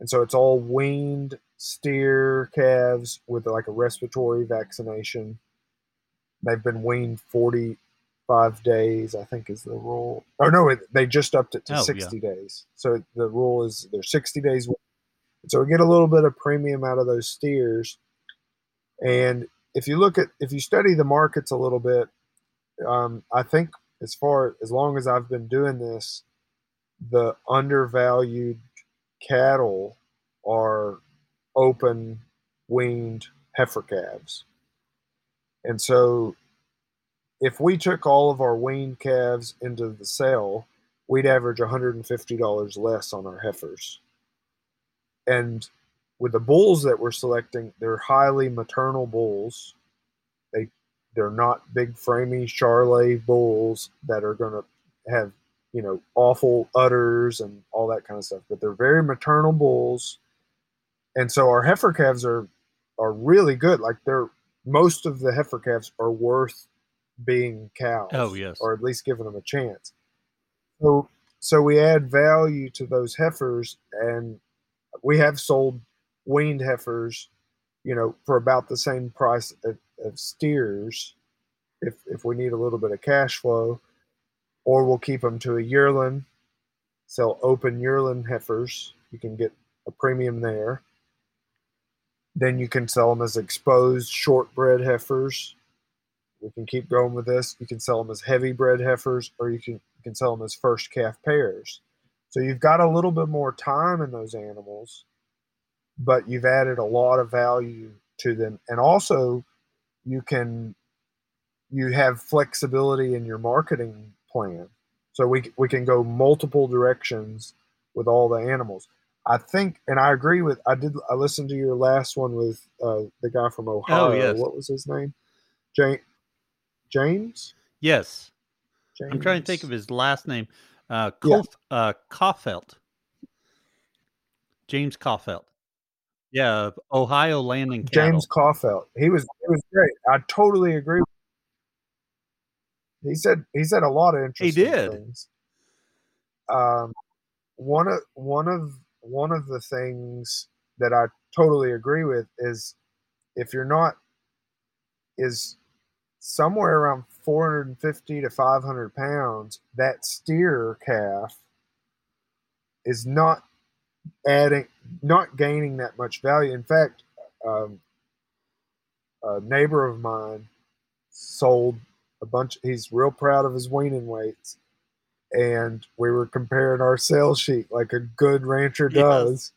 and so it's all weaned steer calves with like a respiratory vaccination. They've been weaned forty five days, I think is the rule. Oh no, it, they just upped it to Oh, yeah. sixty days. So the rule is they're sixty days. So we get a little bit of premium out of those steers. And if you look at if you study the markets a little bit, um, I think as far as long as I've been doing this, the undervalued cattle are open weaned heifer calves. And so if we took all of our weaned calves into the sale, we'd average $150 less on our heifers. And with the bulls that we're selecting, they're highly maternal bulls. They they're not big framey Charolais bulls that are going to have, you know, awful udders and all that kind of stuff, but they're very maternal bulls. And so our heifer calves are are really good. Like they're most of the heifer calves are worth being cows. Oh, yes. Or at least giving them a chance. So so we add value to those heifers and we have sold weaned heifers, you know, for about the same price of, steers if if we need a little bit of cash flow. Or we'll keep them to a yearling, sell open yearling heifers. You can get a premium there. Then you can sell them as exposed shortbred heifers. We can keep going with this. You can sell them as heavy bred heifers, or you can you can sell them as first calf pairs. So you've got a little bit more time in those animals, but you've added a lot of value to them, and also you can you have flexibility in your marketing plan. So we we can go multiple directions with all the animals. I think, and I agree with. I did. I listened to your last one with uh, the guy from Ohio. oh, yes. What was his name? James. James. Yes. James. I'm trying to think of his last name. Uh, Yeah. Kof, uh, Kaufelt. James Kaufelt. Yeah, Ohio Landing. Cattle. James Caulfield. He was. He was great. I totally agree. with He said. He said a lot of interesting He did. things. um, one of one of one of the things that I totally agree with is if you're not is somewhere around 450 to 500 pounds, that steer calf is not adding, not gaining that much value. In fact, um, a neighbor of mine sold a bunch. He's real proud of his weaning weights, and we were comparing our sales sheet like a good rancher does.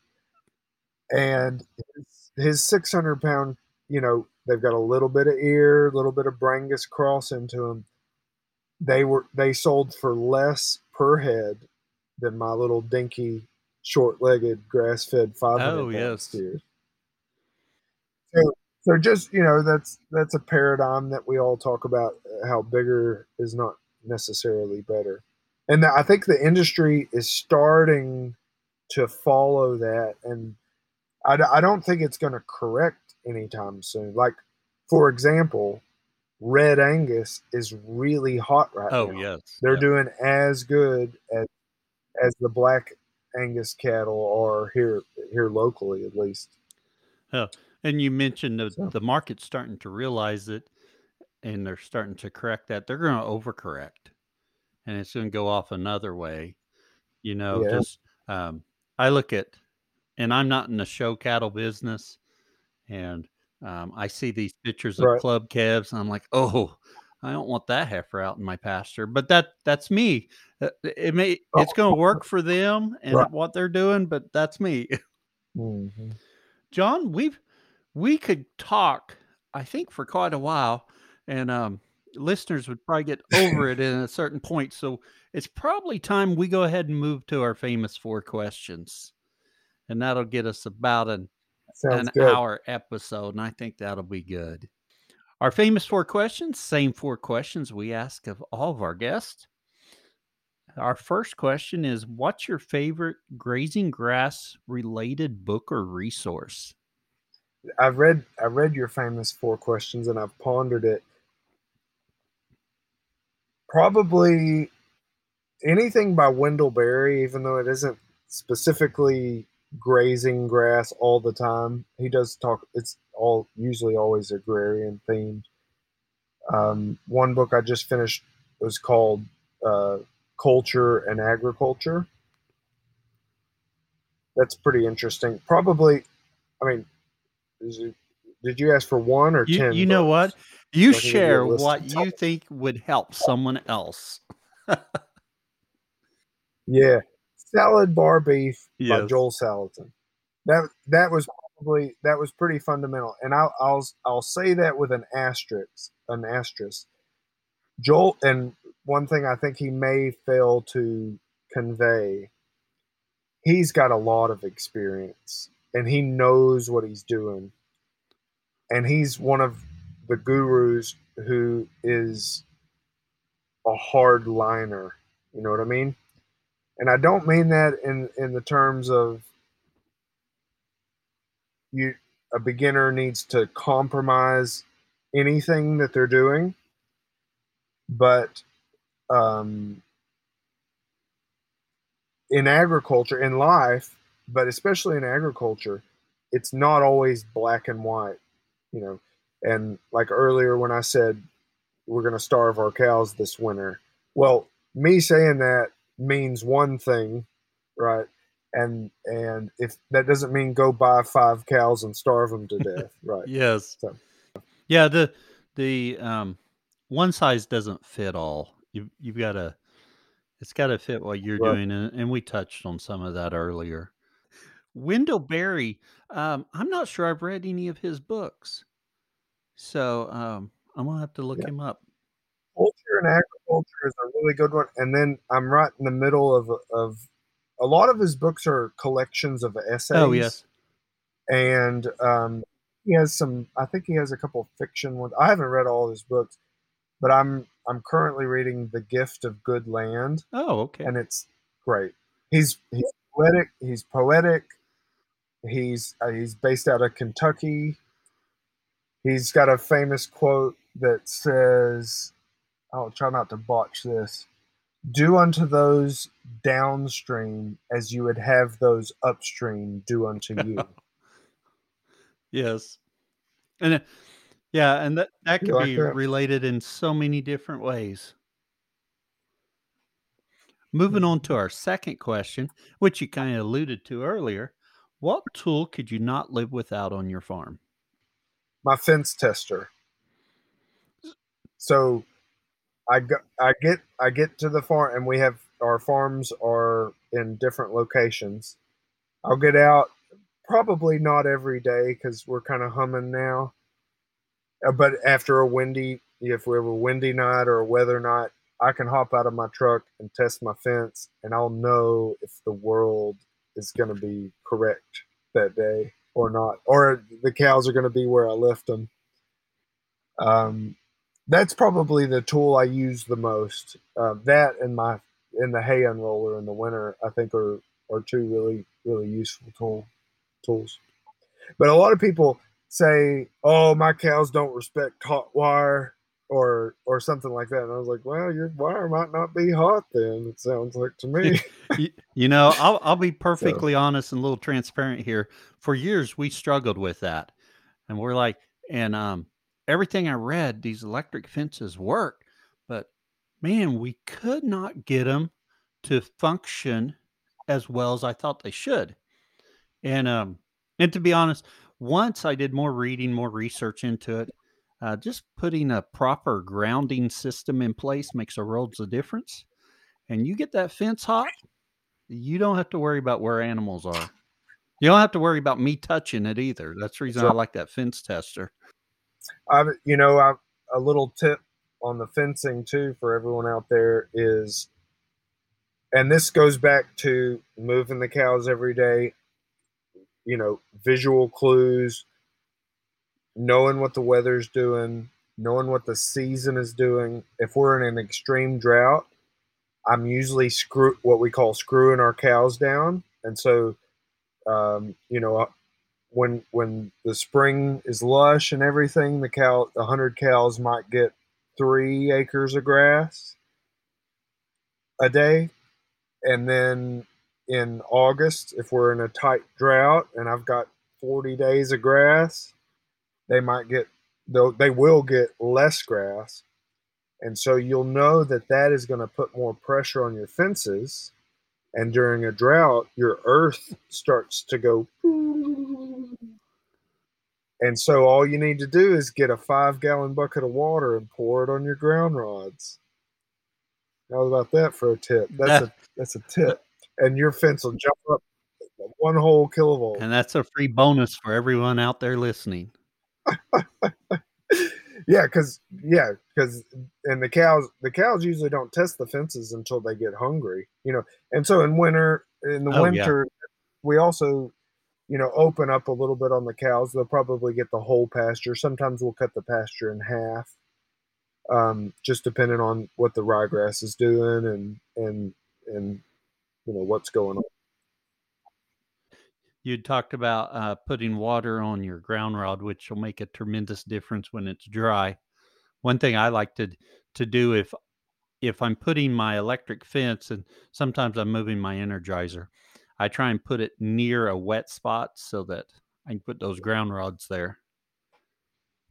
Yes. And his, his 600 pound, you know, they've got a little bit of ear, a little bit of Brangus cross into them. They were they sold for less per head than my little dinky, short-legged, grass-fed 500 oh, yes. steers. So, so just you know, that's that's a paradigm that we all talk about. Uh, how bigger is not necessarily better and I think the industry is starting to follow that, and I, I don't think it's going to correct anytime soon. Like, for example, Red Angus is really hot right oh, now. Oh yes, they're doing as good as as the Black Angus cattle are here here locally, at least. Yeah, and you mentioned the, so. the market's starting to realize it, and they're starting to correct that. They're going to overcorrect and it's going to go off another way. You know, yeah. just um, I look at, and I'm not in the show cattle business, and um, I see these pictures of right. club calves, and I'm like, oh, I don't want that heifer out in my pasture. But that that's me. Uh, it may oh. it's going to work for them and right. what they're doing, but that's me. Mm-hmm. John, we've we could talk, I think, for quite a while, and um, listeners would probably get over it in a certain point. So it's probably time we go ahead and move to our famous four questions. And that'll get us about an, an hour episode. And I think that'll be good. Our famous four questions, same four questions we ask of all of our guests. Our first question is What's your favorite grazing grass related book or resource? I've read I read your famous four questions and I've pondered it probably anything by Wendell Berry, even though it isn't specifically grazing grass all the time. He does talk. It's all usually always agrarian themed. Um, one book I just finished was called uh, "Culture and Agriculture." That's pretty interesting. Probably, I mean, it, did you ask for one or you, ten? You know what? You share what you think would help someone else. yeah, salad bar beef yes. by Joel Salatin. That that was probably that was pretty fundamental, and I'll I'll I'll say that with an asterisk, an asterisk. Joel, and one thing I think he may fail to convey, he's got a lot of experience, and he knows what he's doing, and he's one of the gurus who is a hard liner. You know what I mean? And I don't mean that in in the terms of you a beginner needs to compromise anything that they're doing, but um, in agriculture, in life, but especially in agriculture, it's not always black and white. You know, and like earlier when I said we're going to starve our cows this winter, well, me saying that means one thing, right? And and if that doesn't mean go buy five cows and starve them to death, right? yes. So. Yeah. The the um one size doesn't fit all. You you've got to it's got to fit what you're right. doing, and, and we touched on some of that earlier. Wendell Berry, um, I'm not sure I've read any of his books. So um, I'm gonna have to look yeah. him up. Culture and agriculture is a really good one, and then I'm right in the middle of of a lot of his books are collections of essays. Oh yes, and um, he has some. I think he has a couple fiction ones. I haven't read all his books, but I'm I'm currently reading The Gift of Good Land. Oh, okay, and it's great. He's he's poetic. He's poetic. He's uh, he's based out of Kentucky he's got a famous quote that says, I'll try not to botch this, do unto those downstream as you would have those upstream do unto you. yes. And uh, yeah, and that, that could like be that? related in so many different ways. Moving on to our second question, which you kind of alluded to earlier. What tool could you not live without on your farm? My fence tester. So I go, I get I get to the farm and we have our farms are in different locations. I'll get out probably not every day because we're kind of humming now. Uh, But after a windy, if we have a windy night or a weather night, I can hop out of my truck and test my fence, and I'll know if the world is going to be correct that day or not, or the cows are going to be where I left them. Um, that's probably the tool I use the most. Uh, that and my and the hay unroller in the winter, I think are are two really really useful tool tools. But a lot of people say, "Oh, my cows don't respect hot wire." Or, or something like that, and I was like, "Well, your wire might not be hot then." It sounds like to me. you, you know, I'll, I'll be perfectly honest and a little transparent here. For years, we struggled with that. And we're like, and um, everything I read, these electric fences work, but man, we could not get them to function as well as I thought they should. And um, and to be honest, once I did more reading, more research into it, uh, just putting a proper grounding system in place makes a world's of difference. And you get that fence hot, you don't have to worry about where animals are. You don't have to worry about me touching it either. That's the reason I like that fence tester. I, you know, I, a little tip on the fencing too for everyone out there is, and this goes back to moving the cows every day. You know, visual clues, knowing what the weather's doing, knowing what the season is doing. If we're in an extreme drought, I'm usually screw what we call screwing our cows down, and so, um, you know, when when the spring is lush and everything, the cow, the hundred cows might get three acres of grass a day, and then in August, if we're in a tight drought and I've got forty days of grass, they might get they will get less grass, and so you'll know that that is going to put more pressure on your fences. And during a drought, your earth starts to go and so all you need to do is get a five gallon bucket of water and pour it on your ground rods. How about that for a tip? That's a that's a tip. And your fence will jump up one whole kilovolt. And that's a free bonus for everyone out there listening. yeah, because yeah, because and the cows the cows usually don't test the fences until they get hungry, you know. And so in winter in the Oh, yeah. winter we also you know open up a little bit on the cows. They'll probably get the whole pasture. Sometimes we'll cut the pasture in half. Um, just depending on what the ryegrass is doing and and and you know what's going on. You talked about uh, putting water on your ground rod, which will make a tremendous difference when it's dry. One thing I like to to do if if I'm putting my electric fence and sometimes I'm moving my energizer, I try and put it near a wet spot so that I can put those ground rods there.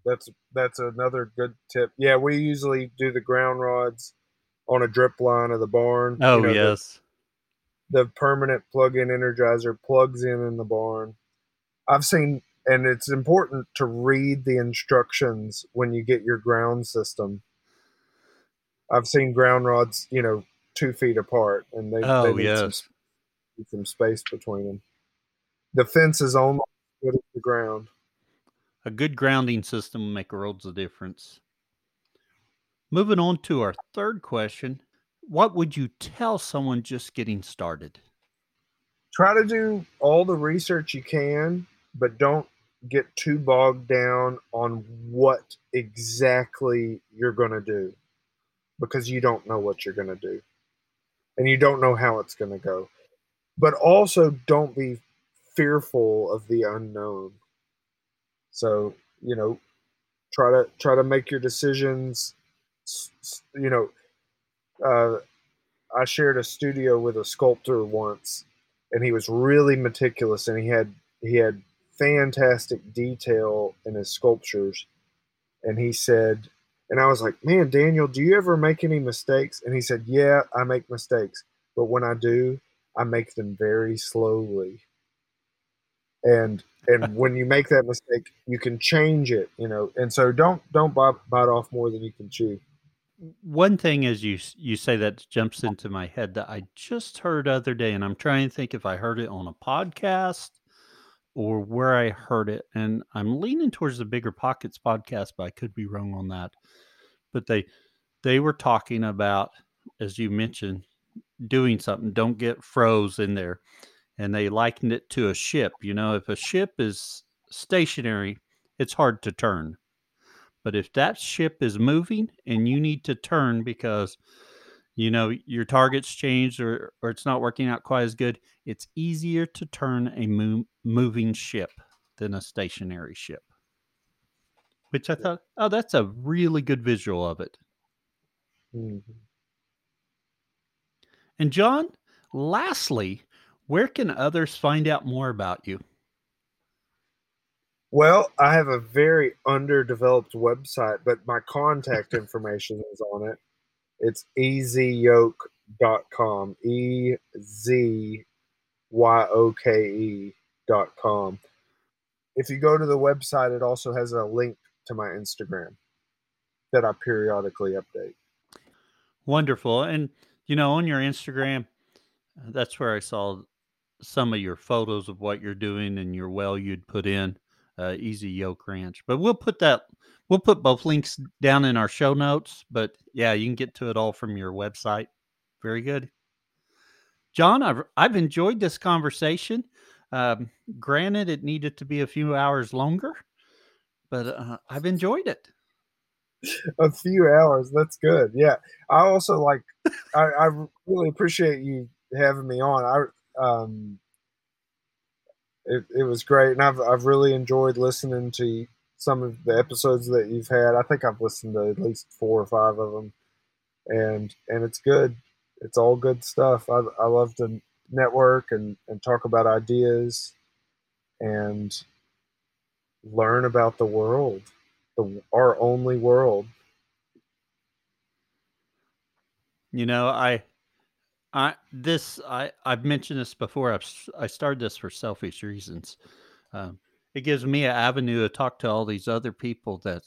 That's that's another good tip. Yeah, we usually do the ground rods on a drip line of the barn. Oh You know, yes, the permanent plug-in energizer plugs in in the barn. I've seen, and it's important to read the instructions when you get your ground system. I've seen ground rods, you know, two feet apart, and they, oh they need yes. s- some space between them. The fence is almost as the ground. A good grounding system will make worlds of difference. Moving on to our third question. What would you tell someone just getting started? Try to do all the research you can, but don't get too bogged down on what exactly you're going to do because you don't know what you're going to do and you don't know how it's going to go. But also don't be fearful of the unknown. So, you know, try to try to make your decisions you know uh, I shared a studio with a sculptor once, and he was really meticulous, and he had he had fantastic detail in his sculptures. And he said, and I was like, man, Daniel, do you ever make any mistakes? And he said, yeah, I make mistakes, but when I do, I make them very slowly. And and when you make that mistake, you can change it, you know. And so don't don't bite, bite off more than you can chew. One thing is you you say that jumps into my head that I just heard other day, and I'm trying to think if I heard it on a podcast or where I heard it, and I'm leaning towards the BiggerPockets podcast, but I could be wrong on that. But they they were talking about, as you mentioned, doing something. Don't get froze in there, and they likened it to a ship. You know, if a ship is stationary, it's hard to turn. But if that ship is moving and you need to turn because you know your target's changed or, or it's not working out quite as good, it's easier to turn a mo- moving ship than a stationary ship. Which I thought, oh, that's a really good visual of it. Mm-hmm. And John, lastly, where can others find out more about you? Well, I have a very underdeveloped website, but my contact information is on it. It's ezyoke.com. E Z Y O K E dot com. If you go to the website, it also has a link to my Instagram that I periodically update. Wonderful. And, you know, on your Instagram, that's where I saw some of your photos of what you're doing and your well you'd put in uh, EZ Yoke Ranch. But we'll put that we'll put both links down in our show notes. But yeah, you can get to it all from your website. Very good, John. I've I've enjoyed this conversation. Um, granted, it needed to be a few hours longer, but uh, I've enjoyed it. A few hours, that's good. Yeah, I also like. I, I really appreciate you having me on. I um, it, it was great, and I've I've really enjoyed listening to some of the episodes that you've had. I think I've listened to at least four or five of them, and and it's good. It's all good stuff. I I love to network and and talk about ideas, and learn about the world, the our only world. You know, I I this I I've mentioned this before. I've I started this for selfish reasons. Um, it gives me an avenue to talk to all these other people that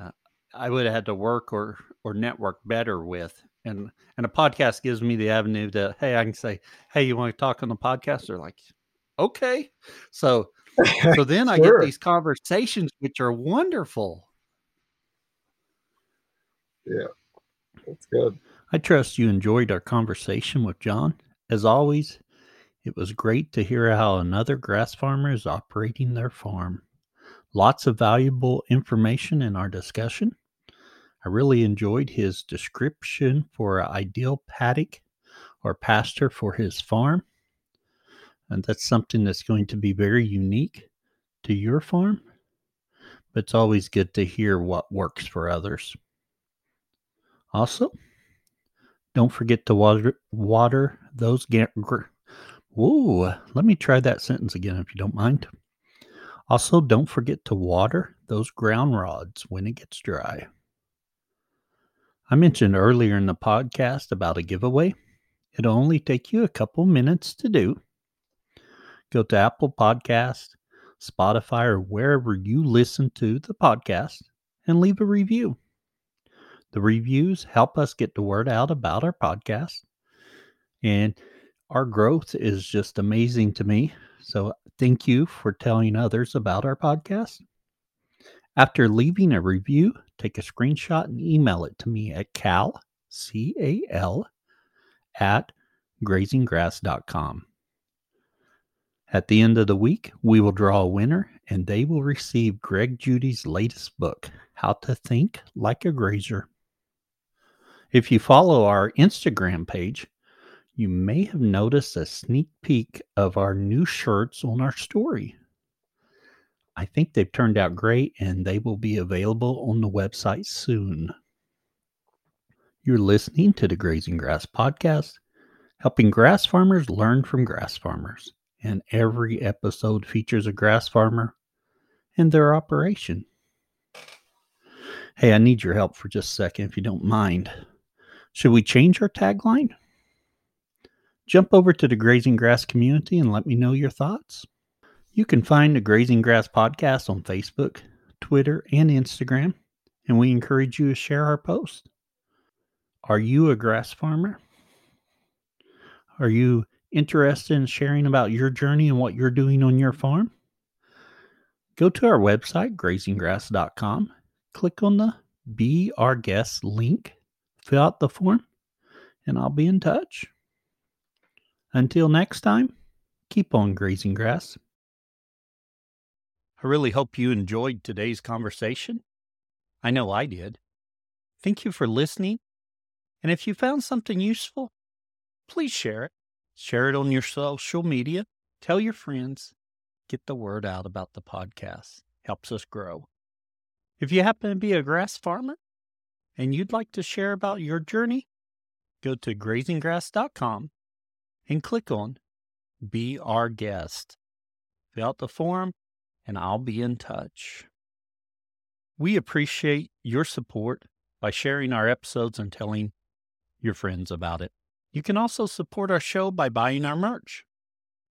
uh, I would have had to work or or network better with, and and a podcast gives me the avenue to hey I can say hey you want to talk on the podcast? They're like okay, so so then sure. I get these conversations which are wonderful. Yeah, that's good. I trust you enjoyed our conversation with John. As always, it was great to hear how another grass farmer is operating their farm. Lots of valuable information in our discussion. I really enjoyed his description for an ideal paddock or pasture for his farm. And that's something that's going to be very unique to your farm. But it's always good to hear what works for others. Also, don't forget to water water those. Gr- Ooh, let me try that sentence again if you don't mind. Also, don't forget to water those ground rods when it gets dry. I mentioned earlier in the podcast about a giveaway. It'll only take you a couple minutes to do. Go to Apple Podcast, Spotify, or wherever you listen to the podcast and leave a review. The reviews help us get the word out about our podcast. And our growth is just amazing to me. So thank you for telling others about our podcast. After leaving a review, take a screenshot and email it to me at cal, C A L, at grazinggrass.com. At the end of the week, we will draw a winner and they will receive Greg Judy's latest book, How to Think Like a Grazer. If you follow our Instagram page, you may have noticed a sneak peek of our new shirts on our story. I think they've turned out great and they will be available on the website soon. You're listening to the Grazing Grass Podcast, helping grass farmers learn from grass farmers. And every episode features a grass farmer and their operation. Hey, I need your help for just a second, if you don't mind. Should we change our tagline? Jump over to the Grazing Grass community and let me know your thoughts. You can find the Grazing Grass Podcast on Facebook, Twitter, and Instagram, and we encourage you to share our posts. Are you a grass farmer? Are you interested in sharing about your journey and what you're doing on your farm? Go to our website, grazinggrass.com, click on the Be Our Guest link, fill out the form, and I'll be in touch. Until next time, keep on grazing grass. I really hope you enjoyed today's conversation. I know I did. Thank you for listening and if you found something useful, please share it. Share it on your social media. Tell your friends. Get the word out about the podcast. Helps us grow. If you happen to be a grass farmer and you'd like to share about your journey, go to grazinggrass.com and click on Be Our Guest. Fill out the form and I'll be in touch. We appreciate your support by sharing our episodes and telling your friends about it. You can also support our show by buying our merch.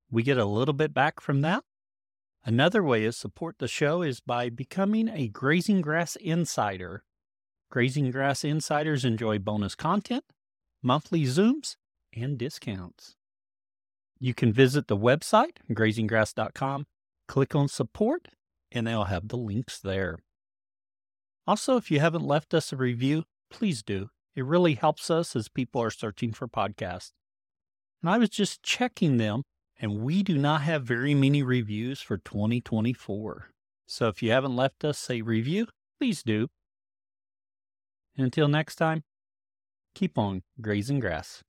We get a little bit back from that. Another way to support the show is by becoming a Grazing Grass Insider. Grazing Grass Insiders enjoy bonus content, monthly Zooms, and discounts. You can visit the website, grazinggrass.com, click on support, and they'll have the links there. Also, if you haven't left us a review, please do. It really helps us as people are searching for podcasts. And I was just checking them, and we do not have very many reviews for 2024. So if you haven't left us a review, please do. And until next time, keep on grazing grass.